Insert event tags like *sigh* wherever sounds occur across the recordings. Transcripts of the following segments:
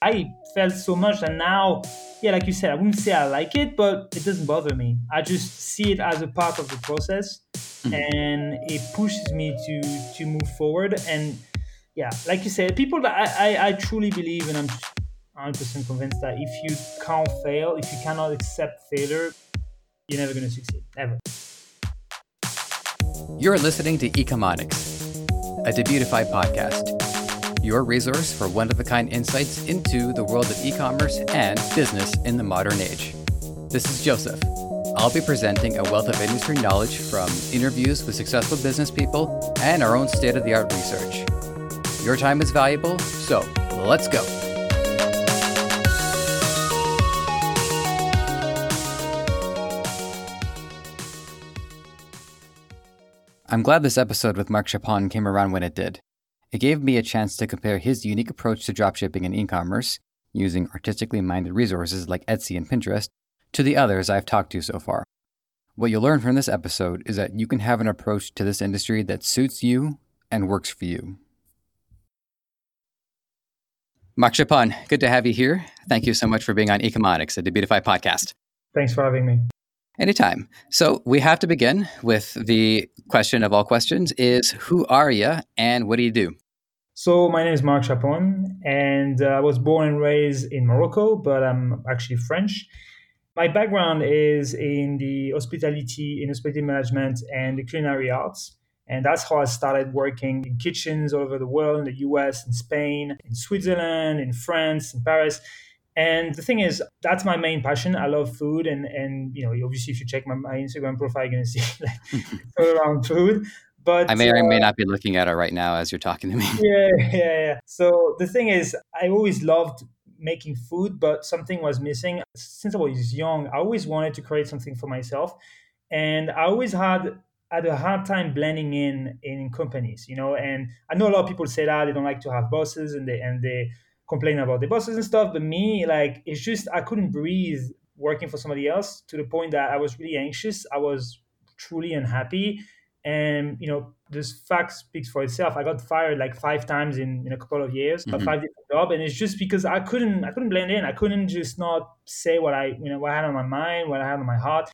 I felt so much that now, yeah, like you said, I wouldn't say I like it, but it doesn't bother me. I just see it as a part of the process, mm-hmm. and it pushes me to to move forward. And yeah, like you said, people that I, I, I truly believe, and I'm 100% convinced that if you can't fail, if you cannot accept failure, you're never going to succeed ever. You're listening to Ecomonics, a Debutify podcast your resource for one of a kind insights into the world of e commerce and business in the modern age. This is Joseph. I'll be presenting a wealth of industry knowledge from interviews with successful business people and our own state of the art research. Your time is valuable, so let's go. I'm glad this episode with Marc Chapon came around when it did. It gave me a chance to compare his unique approach to dropshipping and e commerce, using artistically minded resources like Etsy and Pinterest, to the others I've talked to so far. What you'll learn from this episode is that you can have an approach to this industry that suits you and works for you. Marc Chapon, good to have you here. Thank you so much for being on Ecomonics, a Debutify podcast. Thanks for having me. Anytime. So we have to begin with the question of all questions is who are you and what do you do? So my name is Marc Chapon and uh, I was born and raised in Morocco, but I'm actually French. My background is in the hospitality, in hospitality management and the culinary arts. And that's how I started working in kitchens all over the world, in the US, in Spain, in Switzerland, in France, in Paris. And the thing is, that's my main passion. I love food, and and you know, obviously, if you check my, my Instagram profile, you're gonna see *laughs* like *laughs* around food. But I may or may uh, not be looking at it right now as you're talking to me. *laughs* Yeah, yeah, yeah. So the thing is, I always loved making food, but something was missing. Since I was young, I always wanted to create something for myself, and I always had had a hard time blending in in companies, you know. And I know a lot of people say that they don't like to have bosses, and they and they complain about the bosses and stuff. But me, like, it's just I couldn't breathe working for somebody else to the point that I was really anxious. I was truly unhappy. And you know, this fact speaks for itself. I got fired like five times in, in a couple of years, mm-hmm. five different jobs, and it's just because I couldn't I couldn't blend in. I couldn't just not say what I you know what I had on my mind, what I had on my heart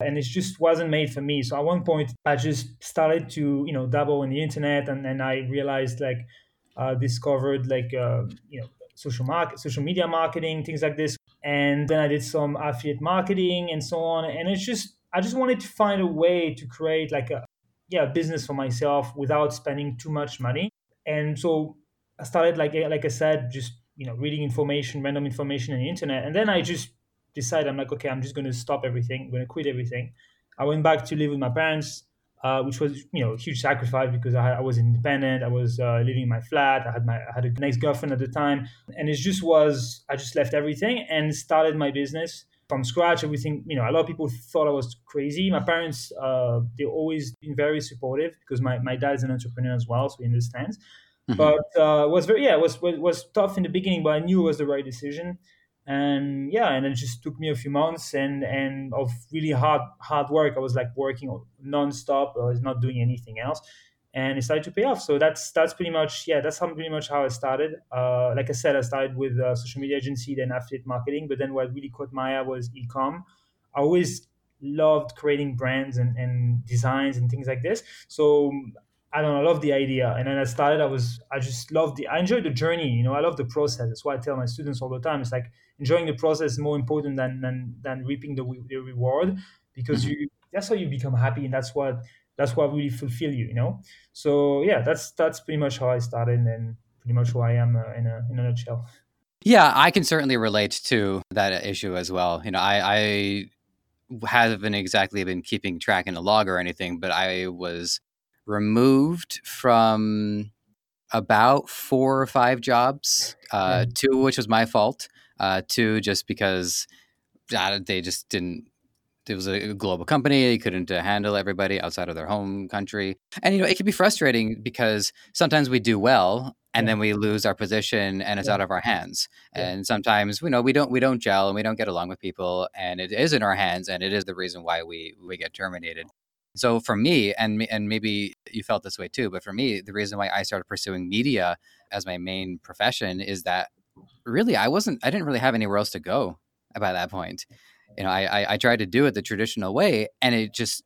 and it just wasn't made for me. So at one point, I just started to you know dabble in the internet, and then I realized like uh, discovered like uh, you know social market, social media marketing, things like this. And then I did some affiliate marketing and so on. And it's just I just wanted to find a way to create like a yeah business for myself without spending too much money. And so I started like eh, like I said, just you know reading information, random information on the internet, and then I just decided I'm like okay, I'm just going to stop everything, I'm going to quit everything. I went back to live with my parents uh, which was you know a huge sacrifice because I, I was independent. I was uh, living in my flat. I had my I had a nice girlfriend at the time, and it just was I just left everything and started my business from scratch. Everything you know, a lot of people thought I was crazy. My parents uh, they always been very supportive because my my dad is an entrepreneur as well, so he understands. Mm-hmm. But uh, it was very yeah, was, was tough in the beginning, but I knew it was the right decision and yeah and it just took me a few months and and of really hard hard work. I was like working non-stop. I was not doing anything else. And it started to pay off. So that's that's pretty much yeah that's how, pretty much how i started. Uh, like i said i started with a social media agency then affiliate marketing. But then what really caught my eye was e-com. I always loved creating brands and, and designs and things like this. So I don't know, I love the idea. And then I started, I was, I just loved the, I enjoyed the journey, you know, I love the process. That's why I tell my students all the time. It's like enjoying the process is more important than, than, than reaping the, the reward because mm-hmm. you, that's how you become happy. And that's what, that's what really fulfill you, you know? So yeah, that's, that's pretty much how I started and pretty much who I am uh, in a, in a nutshell. Yeah, I can certainly relate to that issue as well. You know, I, I haven't exactly been keeping track in a log or anything, but I was removed from about four or five jobs, uh, mm-hmm. two which was my fault, uh, two just because uh, they just didn't. It was a global company; they couldn't uh, handle everybody outside of their home country, and you know it can be frustrating because sometimes we do well, and yeah. then we lose our position, and it's yeah. out of our hands. Yeah. And sometimes you know we don't we don't gel and we don't get along with people, and it is in our hands, and it is the reason why we we get terminated. So for me, and and maybe you felt this way too, but for me, the reason why I started pursuing media as my main profession is that really, I wasn't. I didn't really have anywhere else to go by that point. You know, I, I, I tried to do it the traditional way, and it just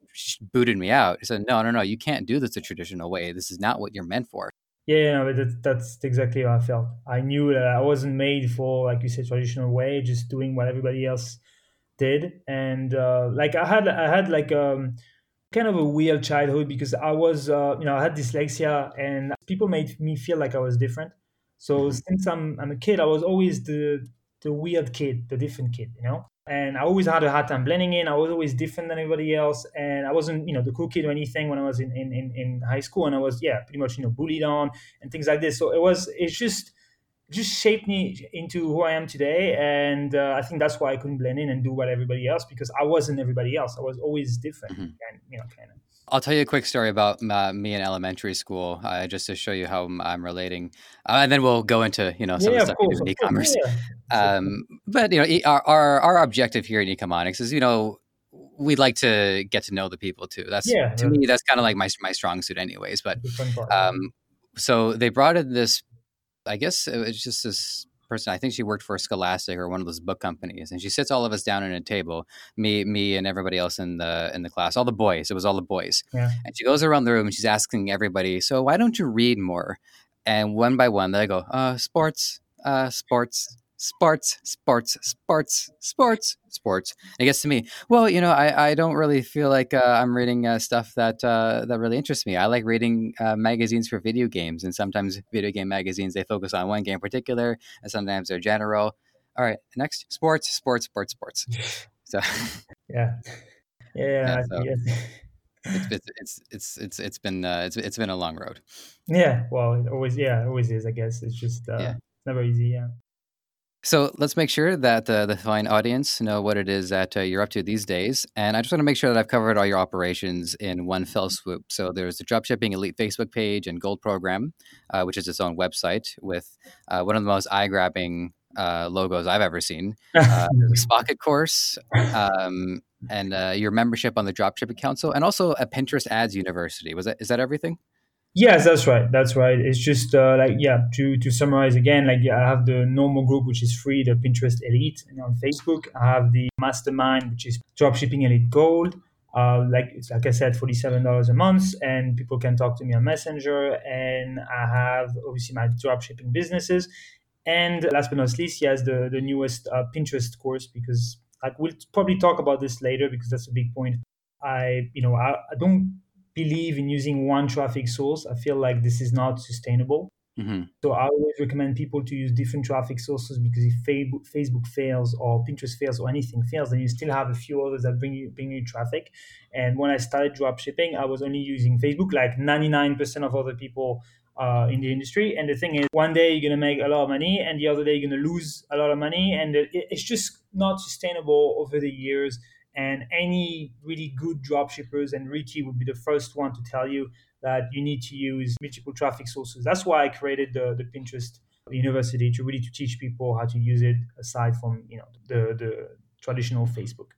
booted me out. He said, "No, no, no, you can't do this the traditional way. This is not what you're meant for." Yeah, that's, that's exactly how I felt. I knew that I wasn't made for, like you said, traditional way, just doing what everybody else did. And uh, like I had, I had like um, kind of a weird childhood because I was, uh, you know, I had dyslexia, and people made me feel like I was different. So mm-hmm. since I'm, I'm a kid, I was always the the weird kid, the different kid, you know and I always had a hard time blending in. I was always different than everybody else, and I wasn't, you know, the cool kid or anything when I was in in, in, in high school, and I was, yeah, pretty much, you know, bullied on and things like this. So it was, it's just, just shaped me into who I am today, and uh, I think that's why I couldn't blend in and do what everybody else because I wasn't everybody else. I was always different, mm-hmm. and you know, kind of. I'll tell you a quick story about uh, me in elementary school, uh, just to show you how I'm relating, uh, and then we'll go into you know some yeah, of the stuff course, in e-commerce. Yeah. Um, but you know, our, our, our objective here in Ecomonics is you know we'd like to get to know the people too. That's yeah, to me that's kind of like my my strong suit, anyways. But um, so they brought in this, I guess it was just this person. I think she worked for Scholastic or one of those book companies, and she sits all of us down at a table, me, me, and everybody else in the in the class, all the boys. It was all the boys, yeah. and she goes around the room and she's asking everybody, "So why don't you read more?" And one by one, they go, uh, "Sports, uh, sports." Sports, sports, sports, sports, sports. I guess to me. Well, you know, I, I don't really feel like uh, I'm reading uh, stuff that uh, that really interests me. I like reading uh, magazines for video games, and sometimes video game magazines they focus on one game in particular, and sometimes they're general. All right, next, sports, sports, sports, sports. So, *laughs* yeah, yeah. yeah so it's, *laughs* it's it's it's it's been uh, it's it's been a long road. Yeah, well, it always yeah, it always is. I guess it's just uh, yeah. never easy. Yeah. So let's make sure that uh, the fine audience know what it is that uh, you're up to these days. And I just want to make sure that I've covered all your operations in one fell swoop. So there's the Dropshipping Elite Facebook page and Gold Program, uh, which is its own website with uh, one of the most eye grabbing uh, logos I've ever seen. Uh, the *laughs* Spocket course, um, and your membership on the Dropshipping Council, and also a Pinterest Ads University. Was that is that everything? Yes, that's right. That's right. It's just uh, like yeah. To to summarize again, like yeah, I have the normal group which is free, the Pinterest Elite, and on Facebook I have the Mastermind which is Dropshipping Elite Gold. Uh, like it's like I said, forty seven dollars a month, and people can talk to me on Messenger. And I have obviously my dropshipping businesses, and last but not least, yes, the the newest uh, Pinterest course because like we'll probably talk about this later because that's a big point. I you know I, I don't believe in using one traffic source. I feel like this is not sustainable. Mm-hmm. So I always recommend people to use different traffic sources because if Facebook, Facebook fails or Pinterest fails or anything fails, then you still have a few others that bring you bring you traffic. And when I started drop shipping, I was only using Facebook, like 99% of other people uh, in the industry. And the thing is, one day you're gonna make a lot of money, and the other day you're gonna lose a lot of money, and it, it's just not sustainable over the years. And any really good dropshippers and Ricky would be the first one to tell you that you need to use multiple traffic sources. That's why I created the, the Pinterest University to really to teach people how to use it aside from you know the the traditional Facebook.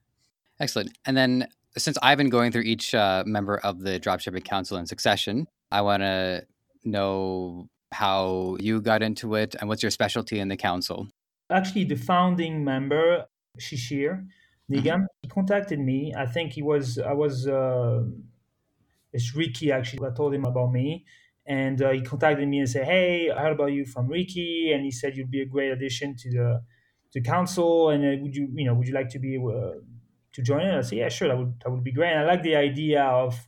Excellent. And then since I've been going through each uh, member of the Dropshipping Council in succession, I want to know how you got into it and what's your specialty in the council. Actually, the founding member, Shishir, Nigam, mm-hmm. he contacted me. I think he was, I was, uh, it's Ricky actually. I told him about me. And uh, he contacted me and said, Hey, I heard about you from Ricky. And he said you'd be a great addition to the to council. And uh, would you, you know, would you like to be uh, to join it? I said, Yeah, sure. That would, that would be great. And I like the idea of,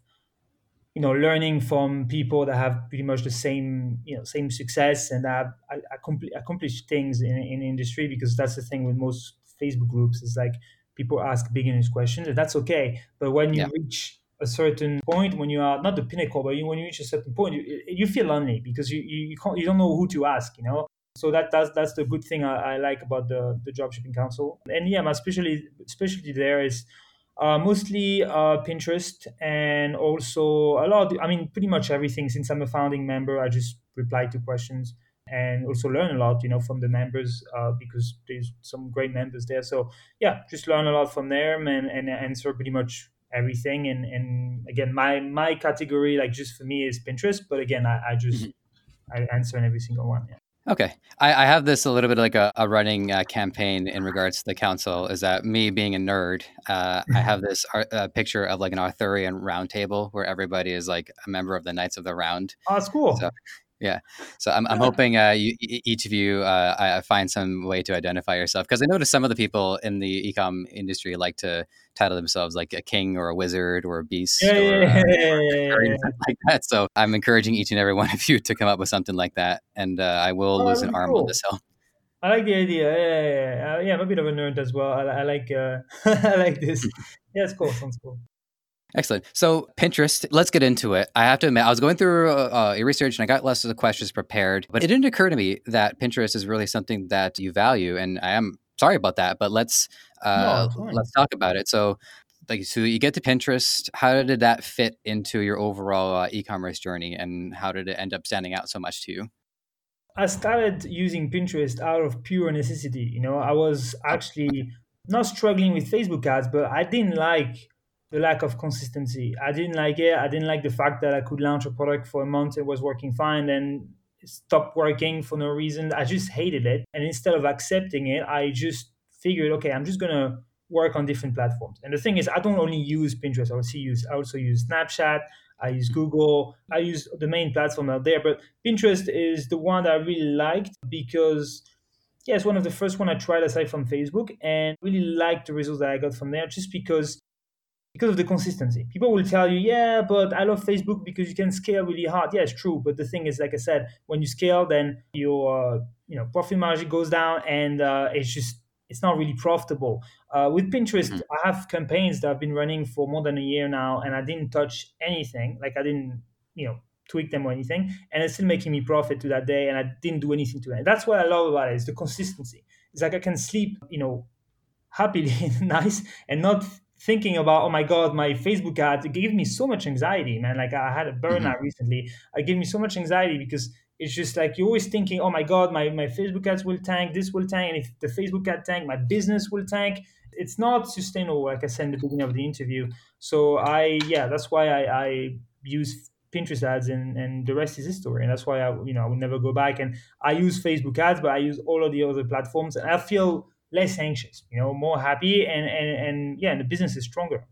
you know, learning from people that have pretty much the same, you know, same success and have accomplished things in, in industry because that's the thing with most Facebook groups is like people ask beginners questions, and that's okay. But when you yeah. reach a certain point, when you are not the pinnacle, but you, when you reach a certain point, you, you feel lonely because you you, you, can't, you don't know who to ask, you know. So that that's that's the good thing I, I like about the the dropshipping council. And yeah, my specialty specialty there is uh, mostly uh, Pinterest and also a lot. Of, I mean, pretty much everything. Since I'm a founding member, I just reply to questions and also learn a lot, you know, from the members uh, because there's some great members there. So yeah, just learn a lot from them and, and answer pretty much everything. And, and again, my my category, like just for me, is Pinterest. But again, I, I just mm-hmm. I answer in every single one. Yeah. Okay. I, I, have this a little bit like a, a running uh, campaign in regards to the council is that me being a nerd, uh, I have this uh, picture of like an Arthurian round table where everybody is like a member of the Knights of the Round. Oh, that's cool. So, yeah. So I'm, I'm *laughs* hoping uh, you, each of you uh, find some way to identify yourself because I noticed some of the people in the ecom industry like to title themselves like a king or a wizard or a beast yeah, or, yeah, yeah, or like that. So I'm encouraging each and every one of you to come up with something like that, and uh, I will oh, lose an arm cool. on this hill. I like the idea. Yeah, yeah, yeah. Uh, yeah, I'm a bit of a nerd as well. I, I like uh, *laughs* I like this. *laughs* Yeah, it's cool. Sounds cool. Excellent. So Pinterest, let's get into it. I have to admit, I was going through uh, your research and I got lots of the questions prepared, but it didn't occur to me that Pinterest is really something that you value, and I am sorry about that. But let's uh, no, let's talk about it. So, like, so you get to Pinterest. How did that fit into your overall uh, e-commerce journey, and how did it end up standing out so much to you? I started using Pinterest out of pure necessity. You know, I was actually not struggling with Facebook ads, but I didn't like the lack of consistency. I didn't like it. I didn't like the fact that I could launch a product for a month, it was working fine, then stopped working for no reason. I just hated it. And instead of accepting it, I just figured, okay, I'm just gonna work on different platforms. And the thing is, I don't only use Pinterest. I also use I also use Snapchat. I use mm-hmm. Google. I use the main platform out there. But Pinterest is the one that I really liked because yeah, it's one of the first one I tried aside from Facebook, and really liked the results that I got from there. Just because because of the consistency. People will tell you, yeah, but I love Facebook because you can scale really hard. Yeah, it's true. But the thing is, like I said, when you scale, then your uh, you know profit margin goes down, and uh, it's just it's not really profitable. Uh, with Pinterest, mm-hmm. I have campaigns that I've been running for more than a year now, and I didn't touch anything. Like I didn't, you know, tweak them or anything, and it's still making me profit to that day, and I didn't do anything to it. That's what I love about it is the consistency. It's like I can sleep, you know, happily, *laughs* nice, and not thinking about oh my god my facebook ad it gave me so much anxiety man. Like i had a burnout mm-hmm. recently. It gave me so much anxiety because it's just like you're always thinking oh my god my, my facebook ads will tank this will tank and if the facebook ad tank my business will tank it's not sustainable like i said in the beginning of the interview. So i yeah that's why i, I use pinterest ads and, and the rest is history. And that's why i you know i will never go back. And i use facebook ads but i use all of the other platforms. And i feel less anxious, you know, more happy, and and and yeah, and the business is stronger.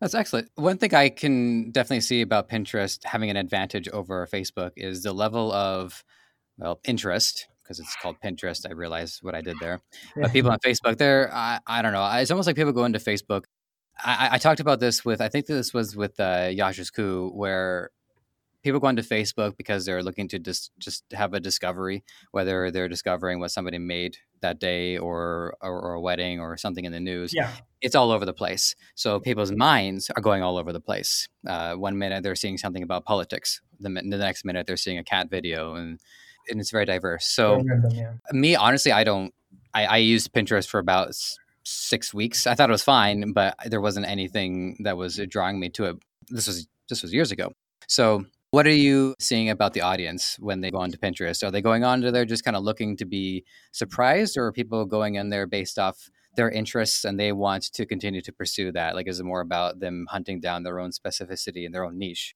That's excellent. One thing I can definitely see about Pinterest having an advantage over Facebook is the level of well interest because it's called Pinterest. I realize what I did there. Yeah. But people on Facebook, they're I, I don't know. It's almost like people go into Facebook. I, I talked about this with I think this was with uh, Yasha's coup where people go onto Facebook because they're looking to just just have a discovery, whether they're discovering what somebody made that day or, or, or a wedding or something in the news. Yeah. It's all over the place. So people's minds are going all over the place. Uh, one minute they're seeing something about politics, the, the next minute they're seeing a cat video, and and it's very diverse. So yeah. me, honestly, I don't. I, I used Pinterest for about six weeks. I thought it was fine, but there wasn't anything that was drawing me to it. This was this was years ago. So what are you seeing about the audience when they go onto Pinterest? Are they going on to there just kind of looking to be surprised, or are people going in there based off their interests and they want to continue to pursue that? Like, is it more about them hunting down their own specificity and their own niche?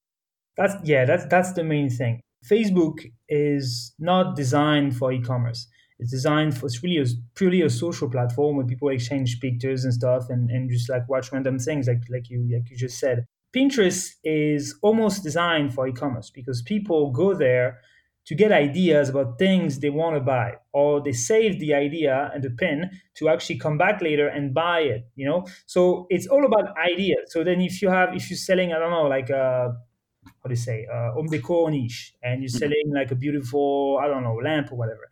That's yeah, that's that's the main thing. Facebook is not designed for e-commerce. It's designed for it's really a, purely a social platform where people exchange pictures and stuff and, and just like watch random things like like you like you just said. Pinterest is almost designed for e-commerce because people go there to get ideas about things they want to buy or they save the idea and the pin to actually come back later and buy it you know? So it's all about ideas. So then if you have if you're selling i don't know like a how do you say uh, home decor niche and you're mm-hmm. selling like a beautiful i don't know lamp or whatever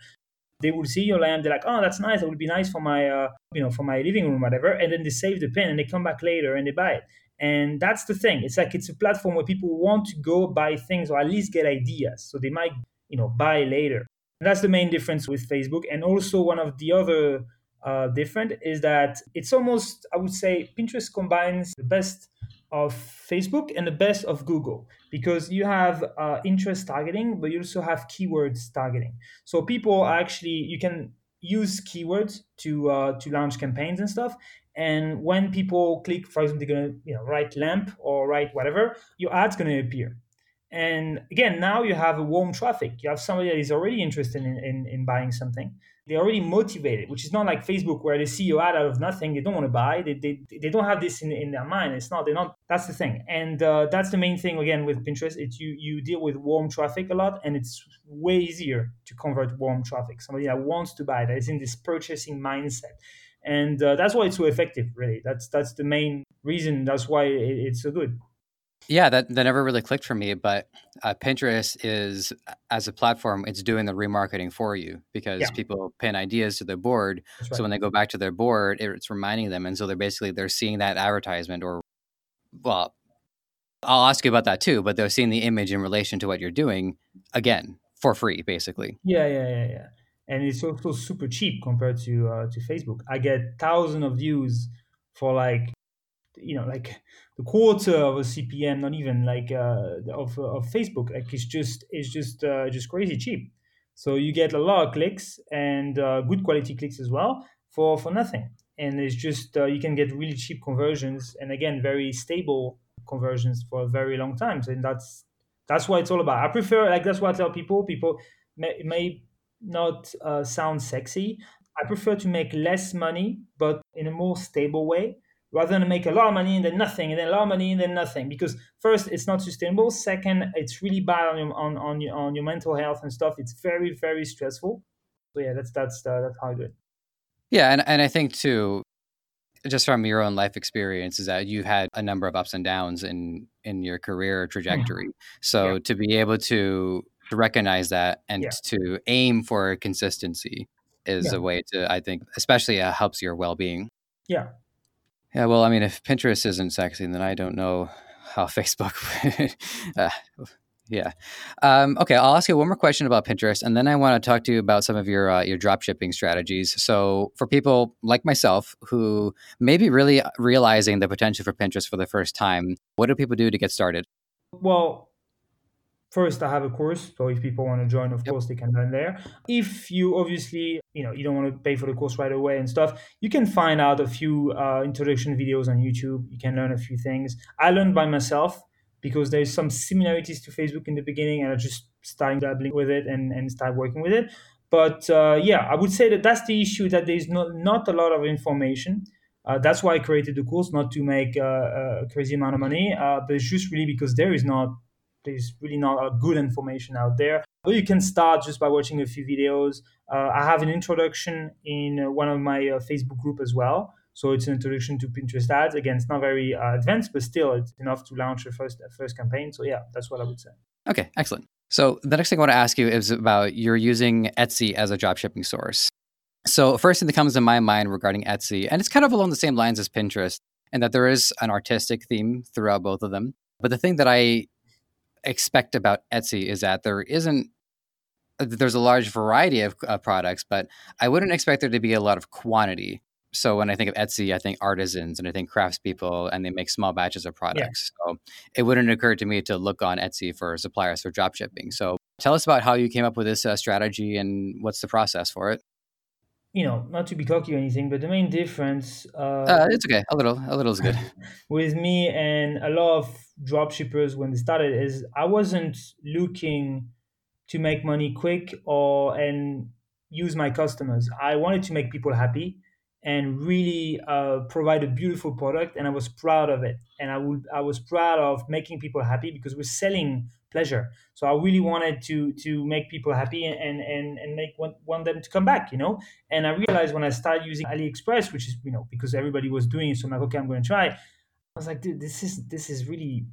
they will see your lamp they're like oh that's nice that would be nice for my uh, you know for my living room whatever and then they save the pin and they come back later and they buy it and that's the thing. It's like it's a platform where people want to go buy things or at least get ideas. So they might, you know, buy later. And that's the main difference with Facebook. And also one of the other uh, different is that it's almost, I would say, Pinterest combines the best of Facebook and the best of Google because you have uh, interest targeting, but you also have keywords targeting. So people actually, you can use keywords to uh, to launch campaigns and stuff and when people click, for example, they're gonna you know write lamp or write whatever, your ad's gonna appear. And again, now you have a warm traffic. You have somebody that is already interested in, in, in buying something. They're already motivated, which is not like Facebook where they see your ad out of nothing. They don't want to buy. They, they, they don't have this in, in their mind. It's not, they're not, that's the thing. And uh, that's the main thing again with Pinterest. It's you, you deal with warm traffic a lot and it's way easier to convert warm traffic. Somebody that wants to buy, that is in this purchasing mindset. And uh, that's why it's so effective, really. That's, that's the main reason. That's why it, it's so good. Yeah, that, that never really clicked for me, but uh, Pinterest is as a platform, it's doing the remarketing for you because yeah. people pin ideas to their board. Right. So when they go back to their board, it's reminding them, and so they're basically they're seeing that advertisement or, well, I'll ask you about that too, but they're seeing the image in relation to what you're doing again for free, basically. Yeah, yeah, yeah, yeah. And it's also super cheap compared to uh, to Facebook. I get thousands of views for like you know like the quarter of a CPM, not even like uh, of of Facebook. Like it's just it's just uh, just crazy cheap. So you get a lot of clicks and uh, good quality clicks as well for for nothing. And it's just uh, you can get really cheap conversions and again very stable conversions for a very long time. So that's that's what it's all about. I prefer like that's what I tell people. People may, may not uh, sound sexy. I prefer to make less money, but in a more stable way rather than make a lot of money and then nothing and then a lot of money and then nothing because first it's not sustainable second it's really bad on your on, on your on your mental health and stuff it's very very stressful so yeah that's that's uh, that's how i do it yeah and, and i think too just from your own life experience is that you've had a number of ups and downs in in your career trajectory mm-hmm. so yeah. to be able to to recognize that and yeah. to aim for consistency is yeah. a way to i think especially uh, helps your well-being yeah yeah, well, I mean, if Pinterest isn't sexy, then I don't know how *laughs* Facebook. uh, yeah. Um, okay, I'll ask you one more question about Pinterest, and then I want to talk to you about some of your uh, your drop shipping strategies. So, for people like myself who may be really realizing the potential for Pinterest for the first time, what do people do to get started? Well, first i have a course so if people want to join of yep. course they can learn there. If you obviously you know you don't want to pay for the course right away and stuff you can find out a few uh, introduction videos on youtube. You can learn a few things. I learned by myself because there's some similarities to facebook in the beginning and i just starting dabbling with it and, and start working with it. But uh, yeah i would say that that's the issue that there's not, not a lot of information. Uh, that's why I created the course, not to make uh, a crazy amount of money, uh, but it's just really because there is not there's really not a good information out there. But you can start just by watching a few videos. Uh, I have an introduction in uh, one of my uh, Facebook group as well. So it's an introduction to Pinterest ads. Again, it's not very uh, advanced, but still it's enough to launch a first first campaign. So yeah, that's what I would say. Okay, excellent. So the next thing I want to ask you is about you're using Etsy as a drop shipping source. So first thing that comes to my mind regarding Etsy, and it's kind of along the same lines as Pinterest, and that there is an artistic theme throughout both of them. But the thing that I expect about Etsy is that there isn't uh, there's a large variety of uh, products, but I wouldn't expect there to be a lot of quantity. So when I think of Etsy, I think artisans and I think craftspeople, and they make small batches of products. Yeah. So it wouldn't occur to me to look on Etsy for suppliers for drop shipping. So tell us about how you came up with this uh, strategy and what's the process for it you know, not to be cocky or anything, but the main difference. Uh, uh, it's okay. A little, a little is good. *laughs* with me and a lot of drop shippers when they started is I wasn't looking to make money quick or and use my customers. I wanted to make people happy and really uh, provide a beautiful product, and I was proud of it. And I would, I was proud of making people happy because we're selling pleasure. So I really wanted to to make people happy and and and make want, want them to come back, you know. And I realized when I started using AliExpress, which is you know because everybody was doing it, so I'm like, okay, I'm going to try. I was like, dude, this is this is really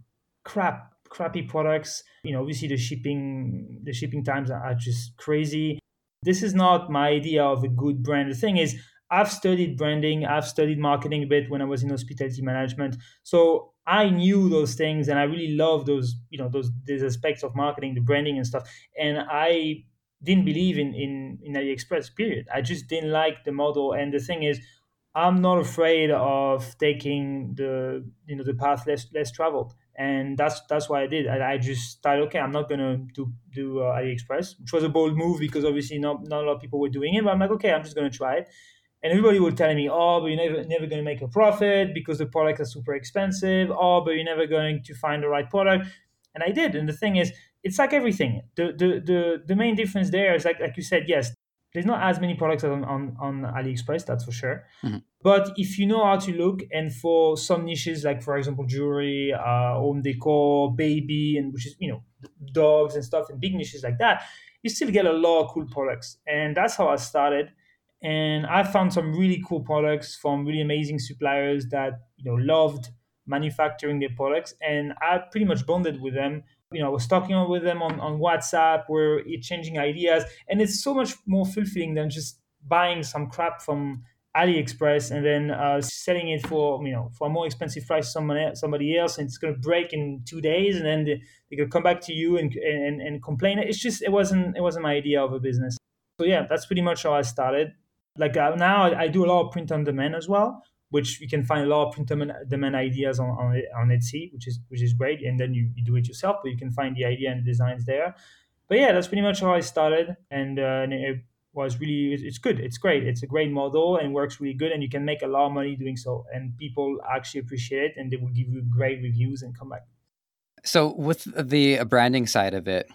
crap, crappy products. You know, obviously the shipping the shipping times are, just crazy. This is not my idea of a good brand. The thing is, I've studied branding, I've studied marketing a bit when I was in hospitality management. So I knew those things and I really love those, you know, those these aspects of marketing, the branding and stuff. And I didn't believe in in, in AliExpress, period. I just didn't like the model. And the thing is, I'm not afraid of taking the you know the path less less traveled. And that's that's why I did. I, I just thought, okay, I'm not gonna do do uh, AliExpress, which was a bold move because obviously not not a lot of people were doing it. But I'm like, okay, I'm just gonna try it and everybody will telling me, oh, but you're never, never to make a profit because the products are super expensive. Oh, but you're never going to find the right product. And I did. And the thing is, it's like everything. The the the, the main difference there is like like you said, yes, there's not as many products on, on, on AliExpress, that's for sure. Mm-hmm. But if you know how to look, and for some niches, like for example, jewelry, uh, home decor, baby, and which is, you know, dogs and stuff, and big niches like that, you still get a lot of cool products. And that's how I started. And I found some really cool products from really amazing suppliers that, you know, loved manufacturing their products. And I pretty much bonded with them you know, I was talking with them on, on WhatsApp, we're exchanging ideas, and it's so much more fulfilling than just buying some crap from AliExpress and then uh, selling it for you know for a more expensive price to somebody else, and it's going to break in two days, and then they, they could come back to you and, and and complain. It's just it wasn't it wasn't my idea of a business. So yeah, that's pretty much how I started. Like uh, now, I, I do a lot of print on demand as well which you can find a lot of print demand ideas on, on, on Etsy, which is which is great. And then you, you do it yourself, but you can find the idea and the designs there. But yeah, that's pretty much how I started, and, uh, and it was really it's good. It's great. It's a great model and works really good, and you can make a lot of money doing so. And people actually appreciate it, and they will give you great reviews and come back. So with the branding side of it,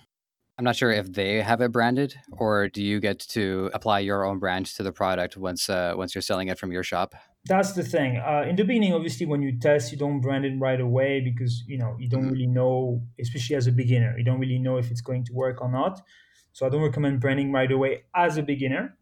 I'm not sure if they have it branded, or do you get to apply your own brand to the product once uh, once you're selling it from your shop? that's the thing. Uh, in the beginning, obviously, when you test, you don't brand it right away because you know you don't mm-hmm. really know, especially as a beginner, you don't really know if it's going to work or not. So I don't recommend branding right away as a beginner.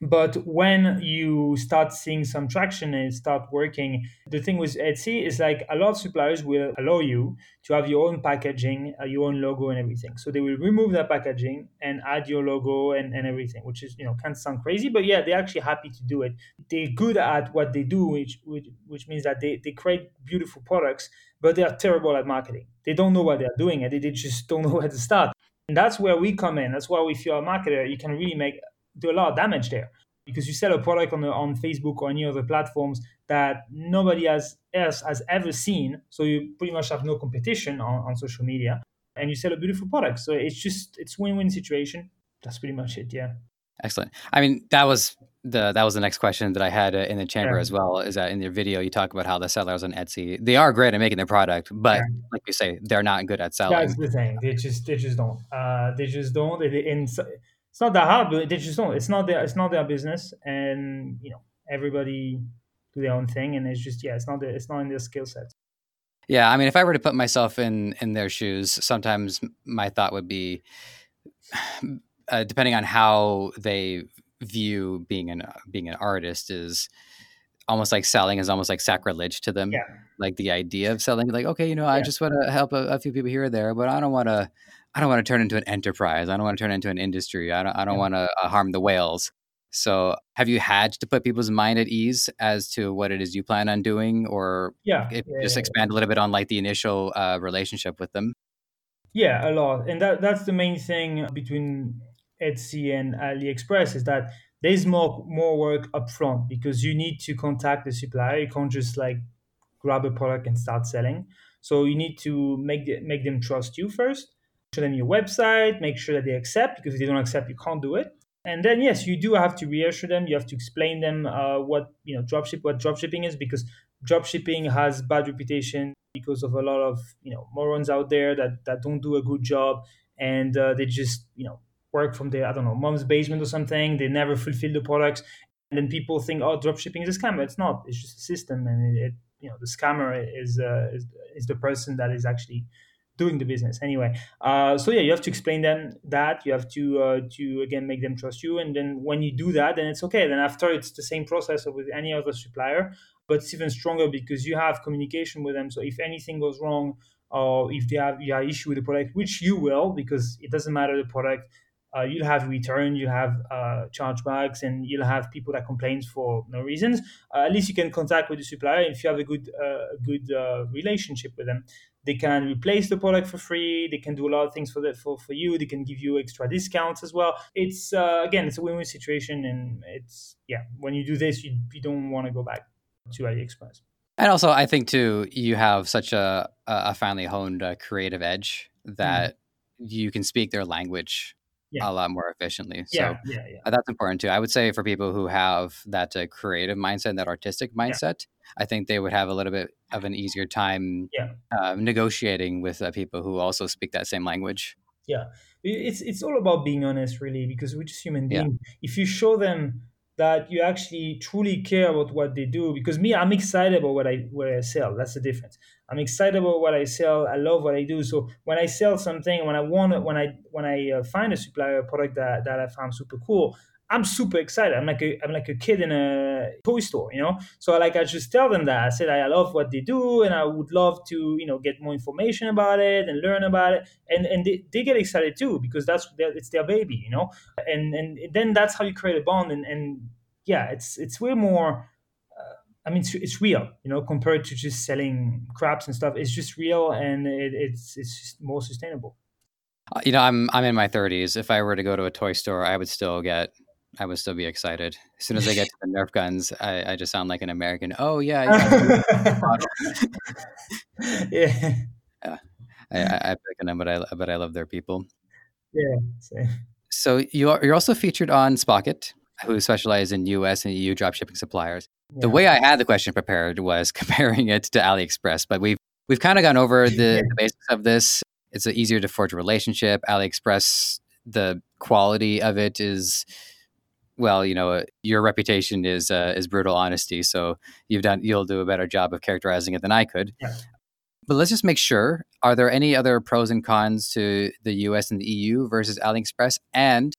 But when you start seeing some traction and start working, the thing with Etsy is like a lot of suppliers will allow you to have your own packaging, uh, your own logo and everything. So they will remove that packaging and add your logo and, and everything, which is, you know, can sound crazy, but yeah, they're actually happy to do it. They're good at what they do, which, which, which means that they, they create beautiful products, but they are terrible at marketing. They don't know what they're doing and they, they just don't *laughs* know where to start. And that's where we come in. That's why if you're a marketer, you can really make do a lot of damage there because you sell a product on the, on Facebook or any other platforms that nobody has, else has ever seen. So you pretty much have no competition on, on social media, and you sell a beautiful product. So it's just it's win-win situation. That's pretty much it. Yeah. Excellent. I mean, that was the that was the next question that I had uh, in the chamber yeah. as well. Is that in your video you talk about how the sellers on Etsy they are great at making their product, but yeah. like you say, they're not good at selling. That's the thing. They just they just don't. Uh, they just don't. They, and it's not that hard, but they just don't. It's not their it's not their business, and you know everybody do their own thing, and it's just yeah, it's not the, it's not in their skill set. Yeah, I mean, if I were to put myself in in their shoes, sometimes my thought would be, *sighs* uh, depending on how they view being an being an artist, is almost like selling is almost like sacrilege to them. Yeah. Like the idea of selling, like okay, you know, I just want to help a, a few people here or there, but I don't want to I don't want to turn into an enterprise. I don't want to turn into an industry. I don't, I don't yeah. want to uh, harm the whales. So, have you had to put people's mind at ease as to what it is you plan on doing, or yeah, yeah just yeah, expand a little bit on like the initial uh, relationship with them? Yeah, a lot, and that that's the main thing between Etsy and AliExpress is that there's more more work upfront because you need to contact the supplier. You can't just like grab a product and start selling. So you need to make the, make them trust you first show them your website, make sure that they accept, because if they don't accept, you can't do it. And then yes, you do have to reassure them. You have to explain them uh, what you know dropship what dropshipping is, because dropshipping has bad reputation because of a lot of you know morons out there that that don't do a good job and uh, they just you know work from their I don't know mom's basement or something. They never fulfill the products, and then people think oh dropshipping is a scam. It's not. It's just a system, and it, it you know the scammer is, uh, is is the person that is actually doing the business anyway. Uh, so yeah, you have to explain them that you have to uh, to again make them trust you, and then when you do that, then it's okay. Then after it's the same process with any other supplier, but it's even stronger because you have communication with them. So if anything goes wrong, or if they have you have issue with the product, which you will, because it doesn't matter the product. Uh, you'll have return, you'll have uh, chargebacks, and you'll have people that complain for no reasons. Uh, at least you can contact with the supplier if you have a good, uh, good relationship with them they can replace the product for free they can do a lot of things for that for, for you they can give you extra discounts as well it's uh, again it's a win-win situation and it's yeah when you do this you, you don't want to go back to aliexpress and also i think too you have such a a finely honed uh, creative edge that mm. you can speak their language yeah. a lot more efficiently. So yeah, yeah, yeah. Uh, that's important too. I would say for people who have that uh, creative mindset, that artistic mindset, I think they would have a little bit of an easier time yeah. uh, negotiating with uh, people who also speak that same language. Yeah, it's it's all about being honest, really, because we're just human beings. If you show them that you actually truly care about what they do because me i'm excited about what i what i sell that's the difference i'm excited about what i sell i love what i do so when i sell something when i want when i when i uh, find a supplier a product that, that i found super cool I'm super excited. I'm like a I'm like a kid in a toy store, you know. So like I just tell them that I said I love what they do and I would love to you know get more information about it and learn about it. And and they, they get excited too because that's their, it's their baby, you know. And and then that's how you create a bond. And and yeah, it's it's way more. Uh, I mean, it's, it's real, you know, compared to just selling craps and stuff. It's just real and it, it's it's more sustainable. Uh, you know, I'm I'm in my 30s. If I were to go to a toy store, I would still get I would still be excited. As soon as I get *laughs* to the Nerf guns, I, I just sound like an American. Oh yeah, yeah. *laughs* yeah. yeah. I, I, pick on them, but I but I love their people. Yeah. Same. So you are you're also featured on Spocket, who specialize in U.S. and EU dropshipping suppliers. Yeah. The way I had the question prepared was *laughs* comparing it to AliExpress, but we've we've kind of gone over the, yeah. the basics of this. It's easier to forge a relationship. AliExpress, the quality of it is well, you know, uh, your reputation is uh, is brutal honesty. So you've done you'll do a better job of characterizing it than I could. Yeah. But let's just make sure: are there any other pros and cons to the U.S. and the EU versus AliExpress? And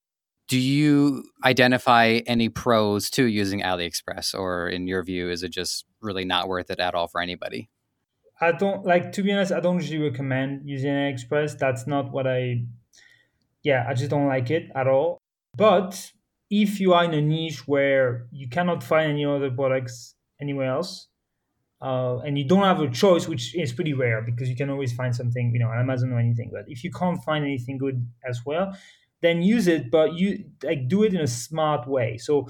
do you identify any pros to using AliExpress, or in your view, is it just really not worth it at all for anybody? I don't like to be honest. I don't usually recommend using AliExpress. That's not what I. Yeah, I just don't like it at all. But if you are in a niche where you cannot find any other products anywhere else, uh, and you don't have a choice, which is pretty rare because you can always find something, you know, on Amazon or anything. But if you can't find anything good as well, then use it, but you like do it in a smart way. So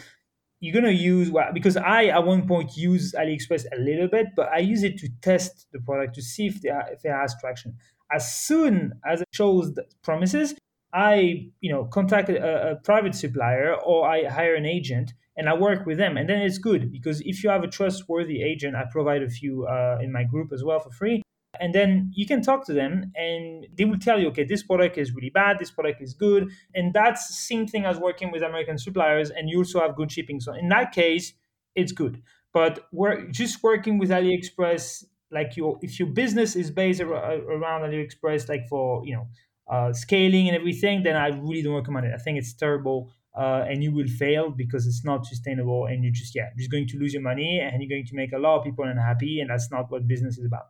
you're gonna use well, because I at one point use AliExpress a little bit, but I use it to test the product to see if, they if it has traction. As soon as it shows promises, I, you know, contact a, a, private supplier or I hire an agent and I work with them. And then it's good because if you have a trustworthy agent, I provide a few uh, in my group as well for free. And then you can talk to them and they will tell you, okay, this product is really bad, this product is good. And that's same thing as working with American suppliers and you also have good shipping. So in that case, it's good. But we're just working with AliExpress, like your if your business is based around AliExpress, like for you know uh, scaling and everything, then I really don't recommend it. I think it's terrible. Uh, and you will fail because it's not sustainable and you just yeah just going to lose your money and you're going to make a lot of people unhappy and that's not what business is about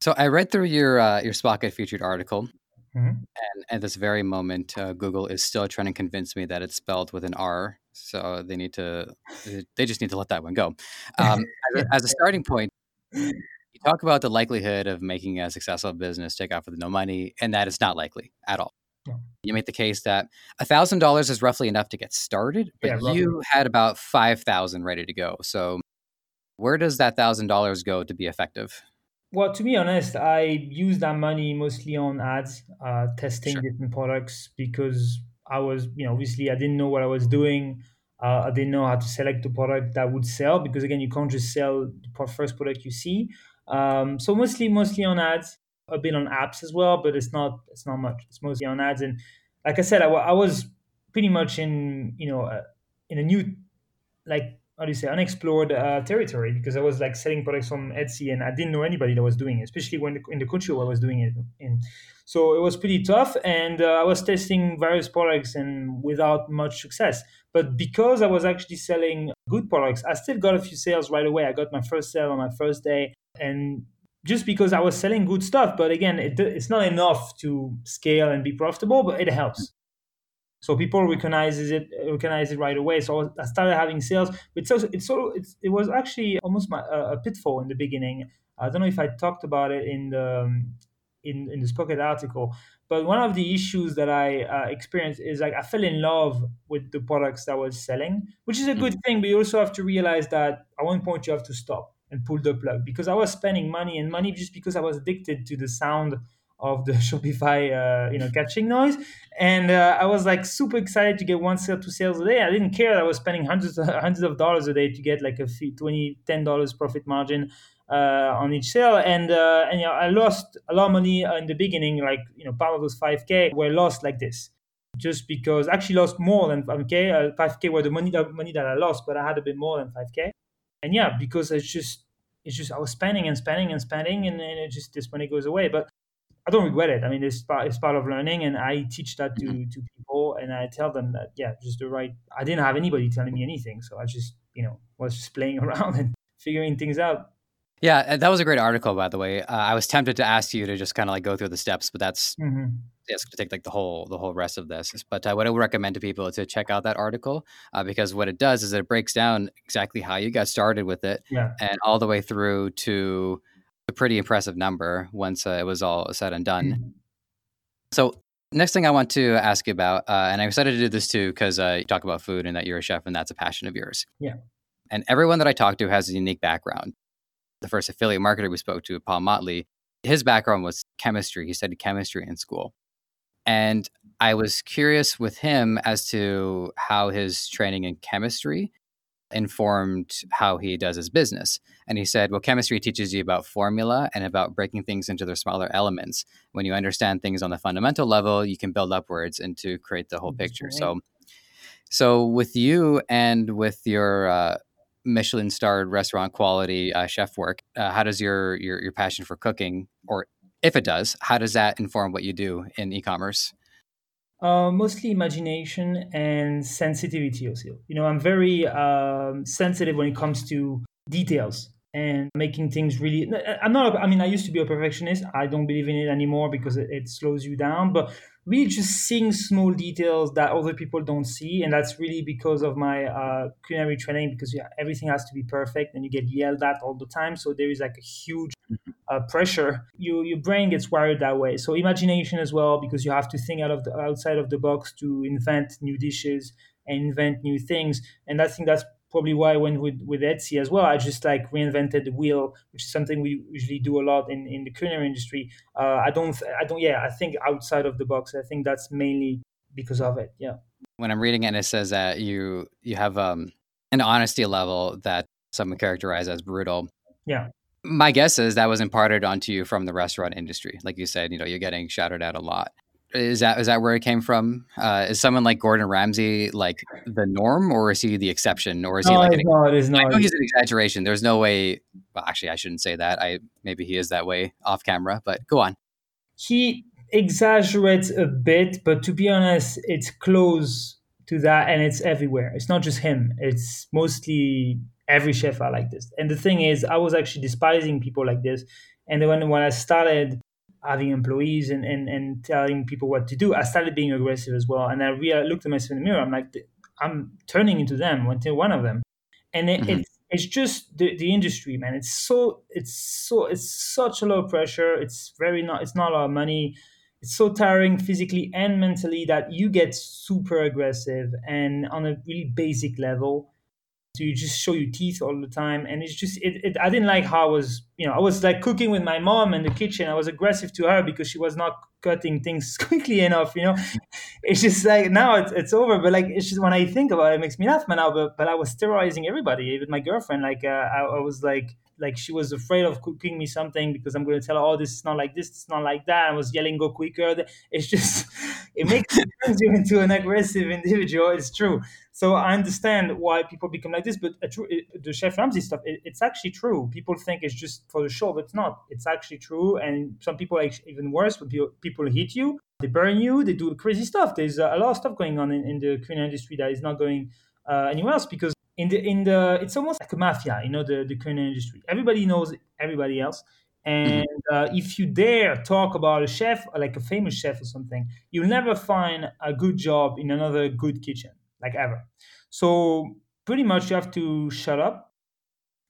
so i read through your uh, your Spocket featured article mm-hmm. and at this very moment uh, google is still trying to convince me that it's spelled with an r so they need to they just need to let that one go um, *laughs* as, a, as a starting point you talk about the likelihood of making a successful business take off with no money, and that is not likely at all. Yeah. You make the case that thousand dollars is roughly enough to get started, but yeah, you had about five thousand ready to go. So, where does that thousand dollars go to be effective? Well, to be honest, I use that money mostly on ads, uh, testing sure. different products because I was, you know, obviously I didn't know what I was doing. Uh, I didn't know how to select the product that would sell because again, you can't just sell the first product you see. Um, so mostly mostly on ads, a bit on apps as well, but it's not it's not much. It's mostly on ads. And like I said, I, I was pretty much in you know uh, in a new like how do you say unexplored uh, territory because I was like selling products from Etsy and I didn't know anybody that was doing it, especially when in the country I was doing it in. So it was pretty tough, and uh, I was testing various products and without much success. But because I was actually selling good products, I still got a few sales right away. I got my first sale on my first day and just because I was selling good stuff. But again, it, it's not enough to scale and be profitable, but it helps. So people recognizes it, recognize it right away. So I started having sales. It's also, it's sort of, it's, it was actually almost my, uh, a pitfall in the beginning. I don't know if I talked about it in the um, in in the Spocket article, but one of the issues that I uh, experienced is like I fell in love with the products that I was selling, which is a good mm-hmm. thing. But you also have to realize that at one point you have to stop and pull the plug because I was spending money and money just because I was addicted to the sound of the *laughs* Shopify, uh, you know, catching noise. And uh, I was like super excited to get one sale, two sales a day. I didn't care. I was spending hundreds, hundreds of dollars a day to get like a fee, 20 dollars profit margin uh, on each sale. And uh, and you know, I lost a lot of money in the beginning. Like you know, part of those 5k were lost like this just because actually lost more than 5k. Uh, 5k were the money the money that I lost, but I had a bit more than 5k. And yeah, because it's just it's just I was spending and spending and spending, and, then it just this money goes away. But I don't regret it. I mean, it's part it's part of learning, and I teach that to mm-hmm. to people, and I tell them that yeah, just the right. I didn't have anybody telling me anything, so I just you know was just playing *laughs* around and figuring things out. Yeah, that was a great article, by the way. Uh, I was tempted to ask you to just kind of like go through the steps, but that's mm-hmm. It's going to take like the whole the whole rest of this. But uh, what I would recommend to people is to check out that article uh, because what it does is it breaks down exactly how you got started with it, yeah. and all the way through to a pretty impressive number once uh, it was all said and done. Mm-hmm. So next thing I want to ask you about, uh, and I'm excited to do this too because uh, you talk about food and that you're a chef and that's a passion of yours. Yeah. And everyone that I talk to has a unique background the first affiliate marketer we spoke to, Paul Motley, his background was chemistry. He studied chemistry in school. And I was curious with him as to how his training in chemistry informed how he does his business. And he said, well, chemistry teaches you about formula and about breaking things into their smaller elements. When you understand things on the fundamental level, you can build upwards and to create the whole picture. So, so with you and with your uh, Michelin starred restaurant quality uh, chef work. Uh, how does your, your your passion for cooking, or if it does, how does that inform what you do in e-commerce? Uh, mostly imagination and sensitivity also. You know, I'm very um, sensitive when it comes to details and making things really i'm not i mean i used to be a perfectionist i don't believe in it anymore because it, it, slows you down but really just seeing small details that other people don't see and that's really because of my uh, culinary training because yeah, everything has to be perfect and you get yelled at all the time so there is like a huge mm-hmm. uh, pressure you, your brain gets wired that way so imagination as well because you have to think out of the outside of the box to invent new dishes and invent new things and i think that's probably why I went with, with Etsy as well. I just like reinvented the wheel, which is something we usually do a lot in, in the culinary industry. Uh, I don't, I don't, yeah, I think outside of the box. I think that's mainly because of it. Yeah. When I'm reading it, and it says that you you have um, an honesty level that some would characterize as brutal. Yeah. My guess is that was imparted onto you from the restaurant industry. Like you said, you know, you're getting shouted at a lot is that is that where it came from? Uh, is someone like Gordon Ramsay like the norm, or is he the exception, or is he like an, no, it is not. I know he's an exaggeration. There's no way. Well, actually, I shouldn't say that. I maybe he is that way off camera, but go on. He exaggerates a bit, but to be honest, it's close to that, and it's everywhere. It's not just him. It's mostly every chef are like this. And the thing is, I was actually despising people like this, and then when when I started having employees and, and, and telling people what to do, I started being aggressive as well. And I really looked at myself in the mirror. I'm like, I'm turning into them, into one of them. And it, mm-hmm. it's, it's just the, the industry, man. It's so, it's so, it's such a low pressure. It's very not, it's not a lot of money. It's so tiring physically and mentally that you get super aggressive and on a really basic level so you just show your teeth all the time. And it's just it, it, i didn't like how i was you know i was like cooking with my mom in the kitchen. I was aggressive to her because she was not cutting things *laughs* quickly enough you know? It's just like now it's, it's over. But like it's just when i think about it it makes me laugh now but, but i was terrorizing everybody even my girlfriend. Like uh, I, I was like like she was afraid of cooking me something because I'm going to tell her, oh, this is not like this, it's not like that. I was yelling, go quicker. It's just, *laughs* it makes you into an aggressive individual. It's true. So I understand why people become like this, but true, the Chef Ramsay stuff, it, it's actually true. People think it's just for the show, but it's not. It's actually true. And some people are even worse when people, people hit you, they burn you, they do crazy stuff. There's a lot of stuff going on in, in the culinary industry that is not going uh, anywhere else because in the in the it's almost like a mafia you know the the culinary industry everybody knows everybody else and mm-hmm. uh, if you dare talk about a chef like a famous chef or something you'll never find a good job in another good kitchen like ever so pretty much you have to shut up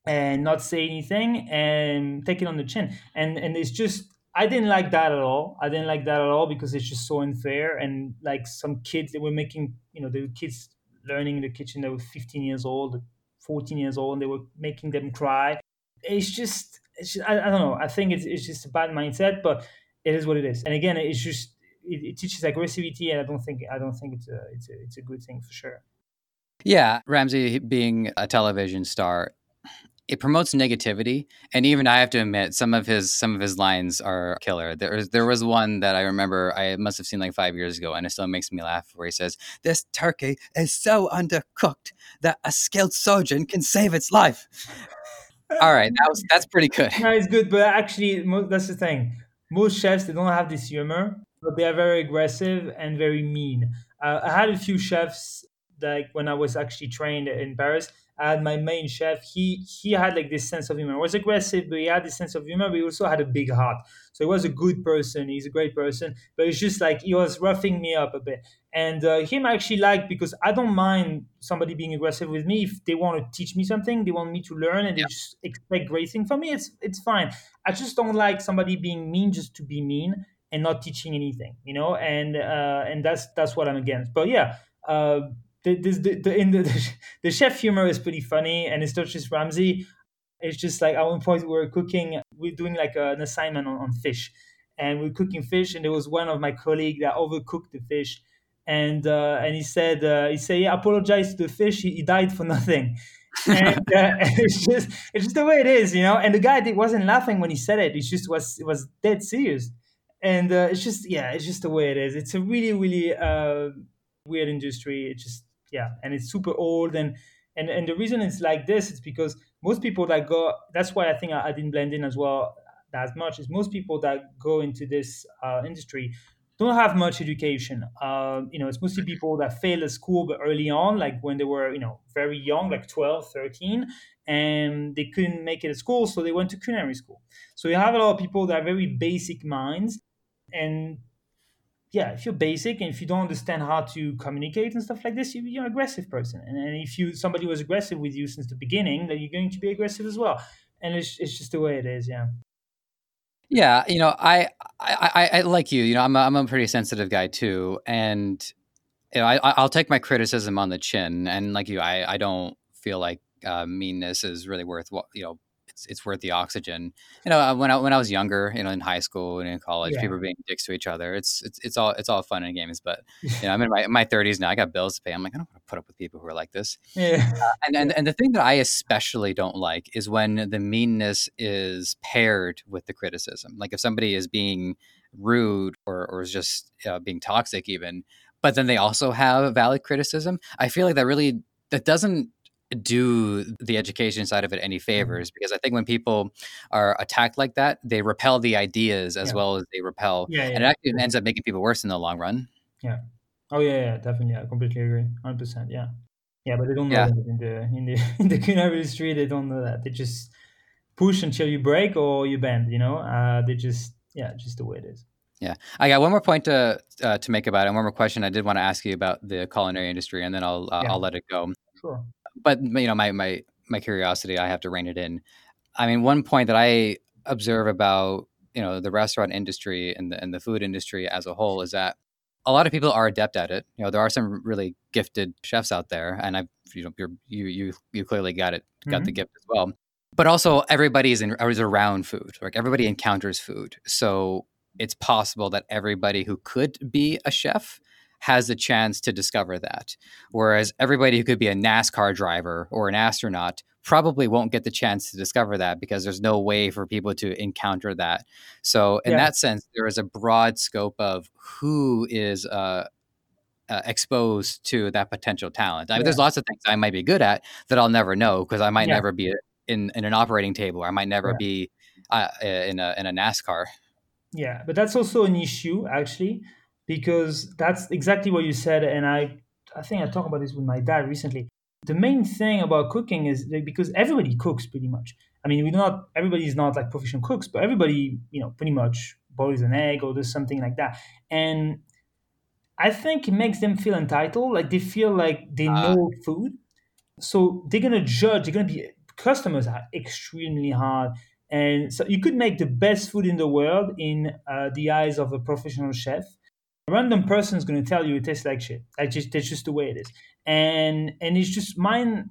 and not say anything and take it on the chin and and it's just I didn't like that at all. I didn't like that at all because it's just so unfair. And like some kids that were making, you know, the kids learning in the kitchen. They were 15 years old, 14 years old, and they were making them cry. It's just, it's just I, I, don't know. I think it's, it's just a bad mindset. But it is what it is. And again, it's just it, it teaches aggressivity, and I don't think I don't think it's a it's a it's a good thing for sure. Yeah, Ramsay being a television star, it promotes negativity, and even I have to admit, some of his some of his lines are killer. There there was one that I remember I must have seen like five years ago, and it still makes me laugh. Where he says, "This turkey is so undercooked that a skilled surgeon can save its life." All right, that was that's pretty good. *laughs* No, it's good, but actually, that's the thing. Most chefs they don't have this humor, but they are very aggressive and very mean. Uh, I had a few chefs like when I was actually trained in Paris I had my main chef. He he had like this sense of humor. He was aggressive, but he had this sense of humor. But he also had a big heart. So he was a good person. He's a great person. But it's just like he was roughing me up a bit. And uh, him I actually like because I don't mind somebody being aggressive with me if they want to teach me something, they want me to learn, and yeah. they just expect great things from me. It's it's fine. I just don't like somebody being mean just to be mean and not teaching anything, you know. And uh, and that's that's what I'm against. But yeah. Uh, the, the, the, in the, *laughs* the chef humor is pretty funny, and it's not just Ramsay. It's just like at one point we were cooking, we are doing like an assignment on, on fish, and we are cooking fish, and there was one of my colleague that overcooked the fish, and uh, and he said uh, he said yeah, apologize to the fish, he, he died for nothing. *laughs* and uh, *laughs* it's just it's just the way it is, you know. And the guy wasn't laughing when he said it; it just was it was dead serious. And uh, it's just yeah, it's just the way it is. It's a really really uh, weird industry. It just yeah and it's super old and and and the reason it's like this is because most people that go that's why i think i, I didn't blend in as well as much is most people that go into this uh, industry don't have much education. Uh, you know it's mostly people that failed at school but early on like when they were you know very young like 12 13 and they couldn't make it at school so they went to culinary school. So you have a lot of people that have very basic minds and yeah, if you're basic and if you don't understand how to communicate and stuff like this, you're an aggressive person. And, and if you somebody was aggressive with you since the beginning, then you're going to be aggressive as well. And it's it's just the way it is. Yeah. Yeah, you know, I, I, I, I like you. You know, I'm a, I'm a pretty sensitive guy too, and you know, I, I'll take my criticism on the chin. And like you, I, I don't feel like uh, meanness is really worth you know it's it's worth the oxygen. You know, uh, when I when I was younger, you know, in high school and in college, yeah. people were being dicks to each other. It's it's it's all it's all fun and games. But *laughs* you know, I'm in my my 30s now. I got bills to pay. I'm like, I don't want to put up with people who are like this. Yeah. Uh, and, and and the thing that I especially don't like is when the meanness is paired with the criticism. Like if somebody is being rude or or is just uh, being toxic, even, but then they also have valid criticism. I feel like that really that doesn't do the education side of it any mm-hmm. favors because I think when people are attacked like that, they repel the ideas as yeah. well as they repel, yeah, yeah, and it actually ends up making people worse in the long run. Yeah. Oh yeah, yeah, definitely. I completely agree. Hundred percent. Yeah. Yeah, but they don't know yeah. that in the in the *laughs* in the culinary industry. They don't know that. They just push until you break or you bend. You know, uh, they just yeah, just the way it is. Yeah, I got one more point to uh, to make about it. One more question I did want to ask you about the culinary industry, and then I'll uh, I'll let it go. Sure but you know, my my my curiosity, I have to rein it in. I mean, one point that I observe about you know the restaurant industry and the and the food industry as a whole is that a lot of people are adept at it. You know, there are some really gifted chefs out there, and I, you know, you're, you you you clearly got it, got mm-hmm. the gift as well. But also, everybody is, in, is around food. Like everybody encounters food, so it's possible that everybody who could be a chef has a chance to discover that. Whereas everybody who could be a NASCAR driver or an astronaut probably won't get the chance to discover that because there's no way for people to encounter that. So, in yeah. that sense, there is a broad scope of who is uh, uh, exposed to that potential talent. I mean, yeah. there's lots of things I might be good at that I'll never know because I might yeah. never be in, in an operating table or I might never be uh, in a in a NASCAR. Yeah, but that's also an issue actually because that's exactly what you said and i i think i talked about this with my dad recently. The main thing about cooking is because everybody cooks pretty much. I mean we do not everybody's not like professional cooks but everybody you know pretty much boils an egg or does something like that. And i think it makes them feel entitled like they feel like they uh, know food. So they're gonna judge they're gonna be customers are extremely hard. And so you could make the best food in the world in uh, the eyes of a professional chef a random person is going to tell you it tastes like shit. I just that's just the way it is, and and it's just mind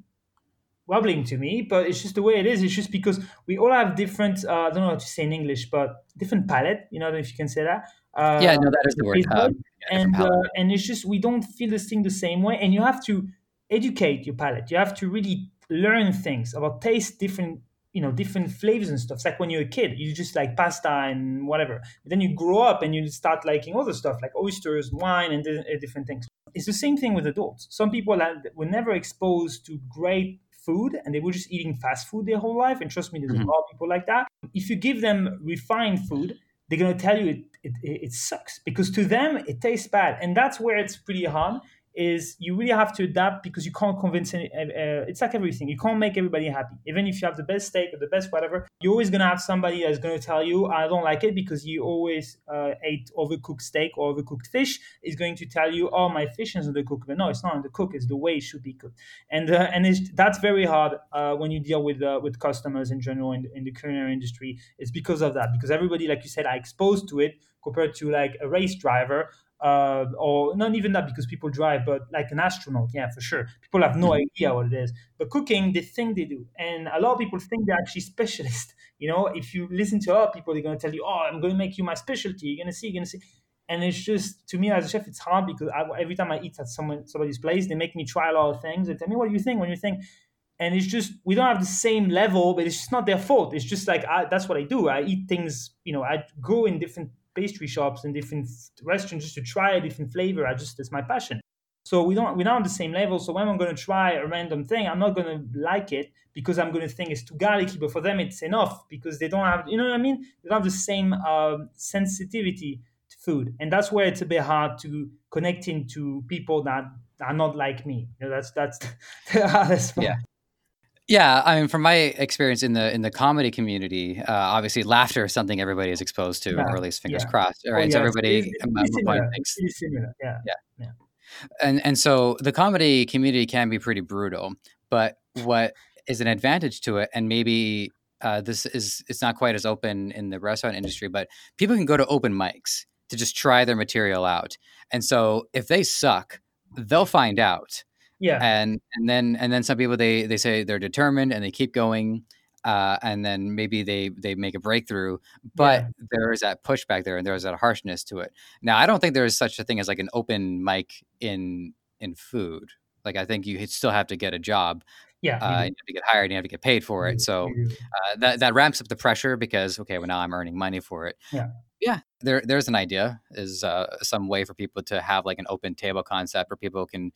wobbling to me, but it's just the way it is. It's just because we all have different, uh, I don't know how to say in English, but different palate. You know, if you can say that. Uh, yeah, no, that is the word. Um, yeah, and uh, and it's just we don't feel this thing the same way, and you have to educate your palate. You have to really learn things about taste, different you know different flavors and stuff. It's like when you're a kid, you just like pasta and whatever. But then you grow up and you start liking other stuff like oysters, wine, and different things. It's the same thing with adults. Some people that were never exposed to great food and they were just eating fast food their whole life. And trust me, there's mm-hmm. a lot of people like that. If you give them refined food, they're going to tell you it, it, it, sucks because to them it tastes bad. And that's where it's pretty hard is you really have to adapt because you can't convince any, uh, it's like everything. You can't make everybody happy. Even if you have the best steak or the best whatever you're always going to have somebody that's going to tell you i don't like it because you always uh, ate overcooked steak or overcooked fish is going to tell you oh my fish is undercooked but no it's not undercooked it's the way it should be cooked. And uh, and that's very hard uh, when you deal with uh, with customers in general in, in the culinary industry. It's because of that because everybody like you said are exposed to it compared to like a race driver uh, or not even that because people drive, but like an astronaut, yeah, for sure. People have no mm-hmm. idea what it is. But cooking, they think they do, and a lot of people think they're actually specialists. *laughs* You know, if you listen to other people, they're going to tell you, "Oh, I'm going to make you my specialty. You're going to see, you're going to see." And it's just to me as a chef, it's hard because I, every time I eat at someone somebody's place, they make me try a lot of things. They tell me, "What do you think?" When you think, and it's just we don't have the same level, but it's just not their fault. It's just like I, that's what I do. I eat things, you know, I go in different pastry shops and different restaurants just to try a different flavor. I just it's my passion. So we don't we're not on the same level. So when I'm going to try a random thing, I'm not going to like it because I'm going to think it's too garlicky. But for them, it's enough because they don't have you know what I mean. They don't have the same um, sensitivity to food, and that's where it's a bit hard to connect into people that are not like me. You know, that's that's *laughs* the hardest part. Yeah. Yeah, I mean, from my experience in the in the comedy community, uh, obviously laughter is something everybody is exposed to, yeah. or at least fingers yeah. crossed. Right, oh, yeah. so everybody it's, it's similar. thinks, it's similar. Yeah. yeah, yeah, and and so the comedy community can be pretty brutal, but what is an advantage to it, and maybe uh, this is it's not quite as open in the restaurant industry, but people can go to open mics to just try their material out, and so if they suck, they'll find out yeah. And and then and then some people they they say they're determined and they keep going. Uh, and then maybe they they make a breakthrough, but yeah. there is that pushback there, and there is that harshness to it. Now, I don't think there is such a thing as like an open mic in in food. Like, I think you still have to get a job. Yeah, uh, you, have to get hired, you have to get paid for it. So uh, that that ramps up the pressure because okay, well now I'm earning money for it. Yeah, yeah. There there's an idea is uh, some way for people to have like an open table concept where people can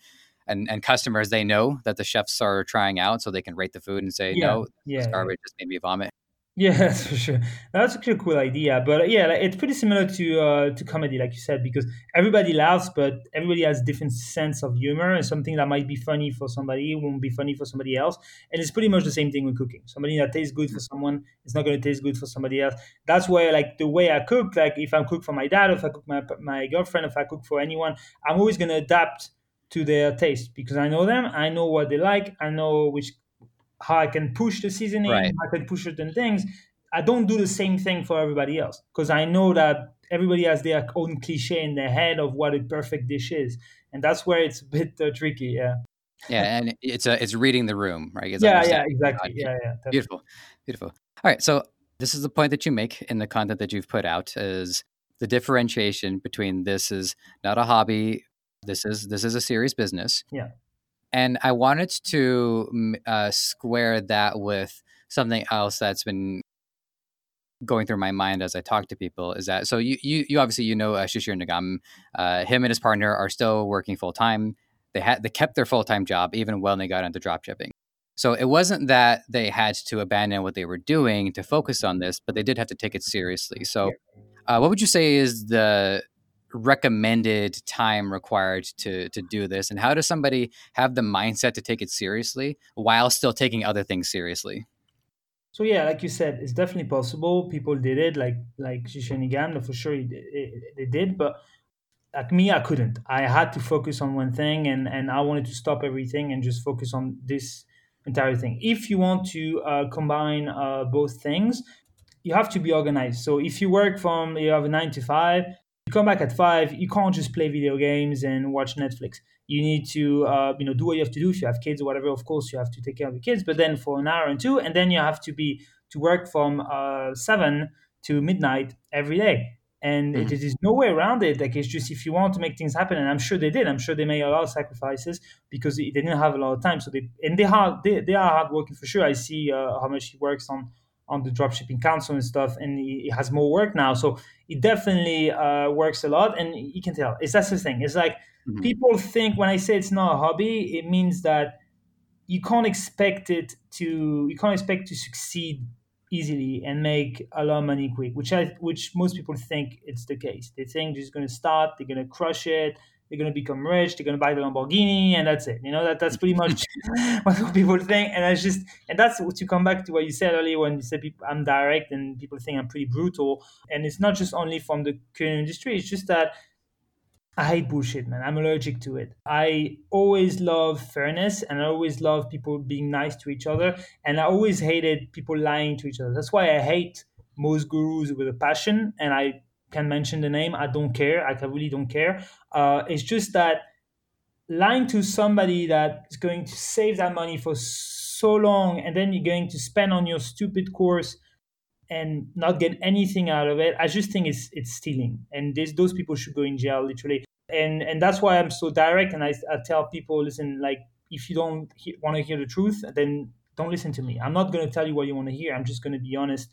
and and customers they know that the chefs are trying out, so they can rate the food and say yeah. no, yeah, it's garbage, just made me vomit. Yeah, *laughs* that's for sure. That's a cool idea. But yeah, like, it's pretty similar to uh, to comedy, like you said, because everybody laughs, but everybody has different sense of humor, and something that might be funny for somebody won't be funny for somebody else. And it's pretty much the same thing with cooking. Somebody that tastes good for someone is not going to taste good for somebody else. That's why, like the way I cook, like if I cook for my dad, if I cook my my girlfriend, if I cook for anyone, I'm always going to adapt to their taste because I know them. I know what they like. I know which how I can push the seasoning. Right. I can push certain things. I don't do the same thing for everybody else because I know that everybody has their own cliche in their head of what a perfect dish is, and that's where it's *laughs* a bit uh, tricky. Yeah. Yeah, and it's a it's reading the room, right? It's yeah, yeah, exactly. Yeah, yeah. Definitely. Beautiful, beautiful. All right, so this is the point that you make in the content that you've put out is the differentiation between this is not a hobby this is this is a serious business. Yeah. And I wanted to uh, square that with something else that's been going through my mind as I talk to people is that so you you, you obviously you know uh, Shishir Nigam, uh, him and his partner are still working full time. They had they kept their full time job even when they got into drop shipping. So it wasn't that they had to abandon what they were doing to focus on this, but they did have to take it seriously. So, uh, what would you say is the recommended time required to to do this? And how does somebody have the mindset to take it seriously while still taking other things seriously? So yeah like you said it's definitely possible. People did it like like Shishir Nigam for sure they did but like me i couldn't. I had to focus on one thing and and i wanted to stop everything and just focus on this entire thing. If you want to uh, combine uh, both things you have to be organized. So if you work from you have a nine to five you come back at five you can't just play video games and watch netflix. You need to uh, you know do what you have to do. If you have kids or whatever of course you have to take care of the kids. But then for an hour and two and then you have to be to work from uh, seven to midnight every day. And mm-hmm. it, there's no way around it. Like it's just if you want to make things happen and i'm sure they did. I'm sure they made a lot of sacrifices because they didn't have a lot of time. So they and they are they, they are hardworking for sure. I see uh, how much he works on on the dropshipping council and stuff and he, he has more work now. So it definitely uh, works a lot and you can tell it's that's the thing it's like mm-hmm. people think when i say it's not a hobby it means that you can't expect it to you can't expect to succeed easily and make a lot of money quick, which I which most people think it's the case. They think they're just going to start, they're going to crush it, they're going to become rich, they're going to buy the Lamborghini, and that's it. You know that that's pretty much *laughs* *laughs* what people think. And that's just and that's to come back to what you said earlier when you said people, I'm direct and people think I'm pretty brutal. And it's not just only from the current industry; it's just that I hate bullshit, man. I'm allergic to it. I always love fairness and I always love people being nice to each other. And I always hated people lying to each other. That's why I hate most gurus with a passion. And I can mention the name. I don't care. I really don't care. Uh, it's just that lying to somebody that is going to save that money for so long and then you're going to spend on your stupid course and not get anything out of it i just think it's it's stealing and this, those people should go in jail literally and and that's why i'm so direct and i, I tell people listen like if you don't he- want to hear the truth then don't listen to me i'm not going to tell you what you want to hear i'm just going to be honest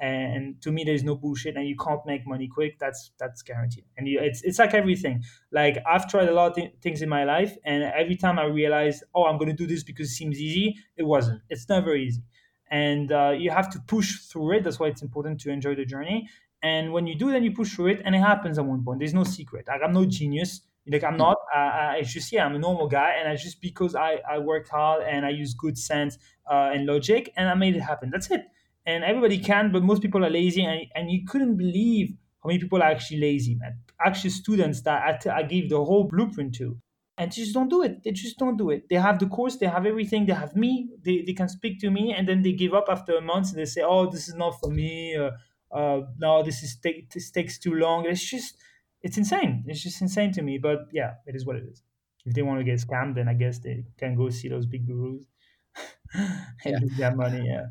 and to me there's no bullshit and you can't make money quick that's that's guaranteed. And you, it's it's like everything. Like i've tried a lot of th- things in my life and every time i realized oh i'm going to do this because it seems easy it wasn't. It's never easy. And uh, you have to push through it that's why it's important to enjoy the journey. And when you do then you push through it and it happens at one point. There's no secret. Like i'm no genius. Like i'm not. I, it's just yeah i'm a normal guy and i just because i i worked hard and i use good sense uh, and logic and i made it happen. That's it and everybody can but most people are lazy and, and you couldn't believe how many people are actually lazy man actually students that I, I gave the whole blueprint to and they just don't do it. They just don't do it. They have the course, they have everything, they have me, they, they can speak to me, and then they give up after a month and they say, oh, this is not for me. Uh, uh, no, this is take, this takes too long. It's just, it's insane. It's just insane to me. But yeah, it is what it is. If they want to get scammed, then I guess they can go see those big gurus *laughs* and yeah. get money. Yeah.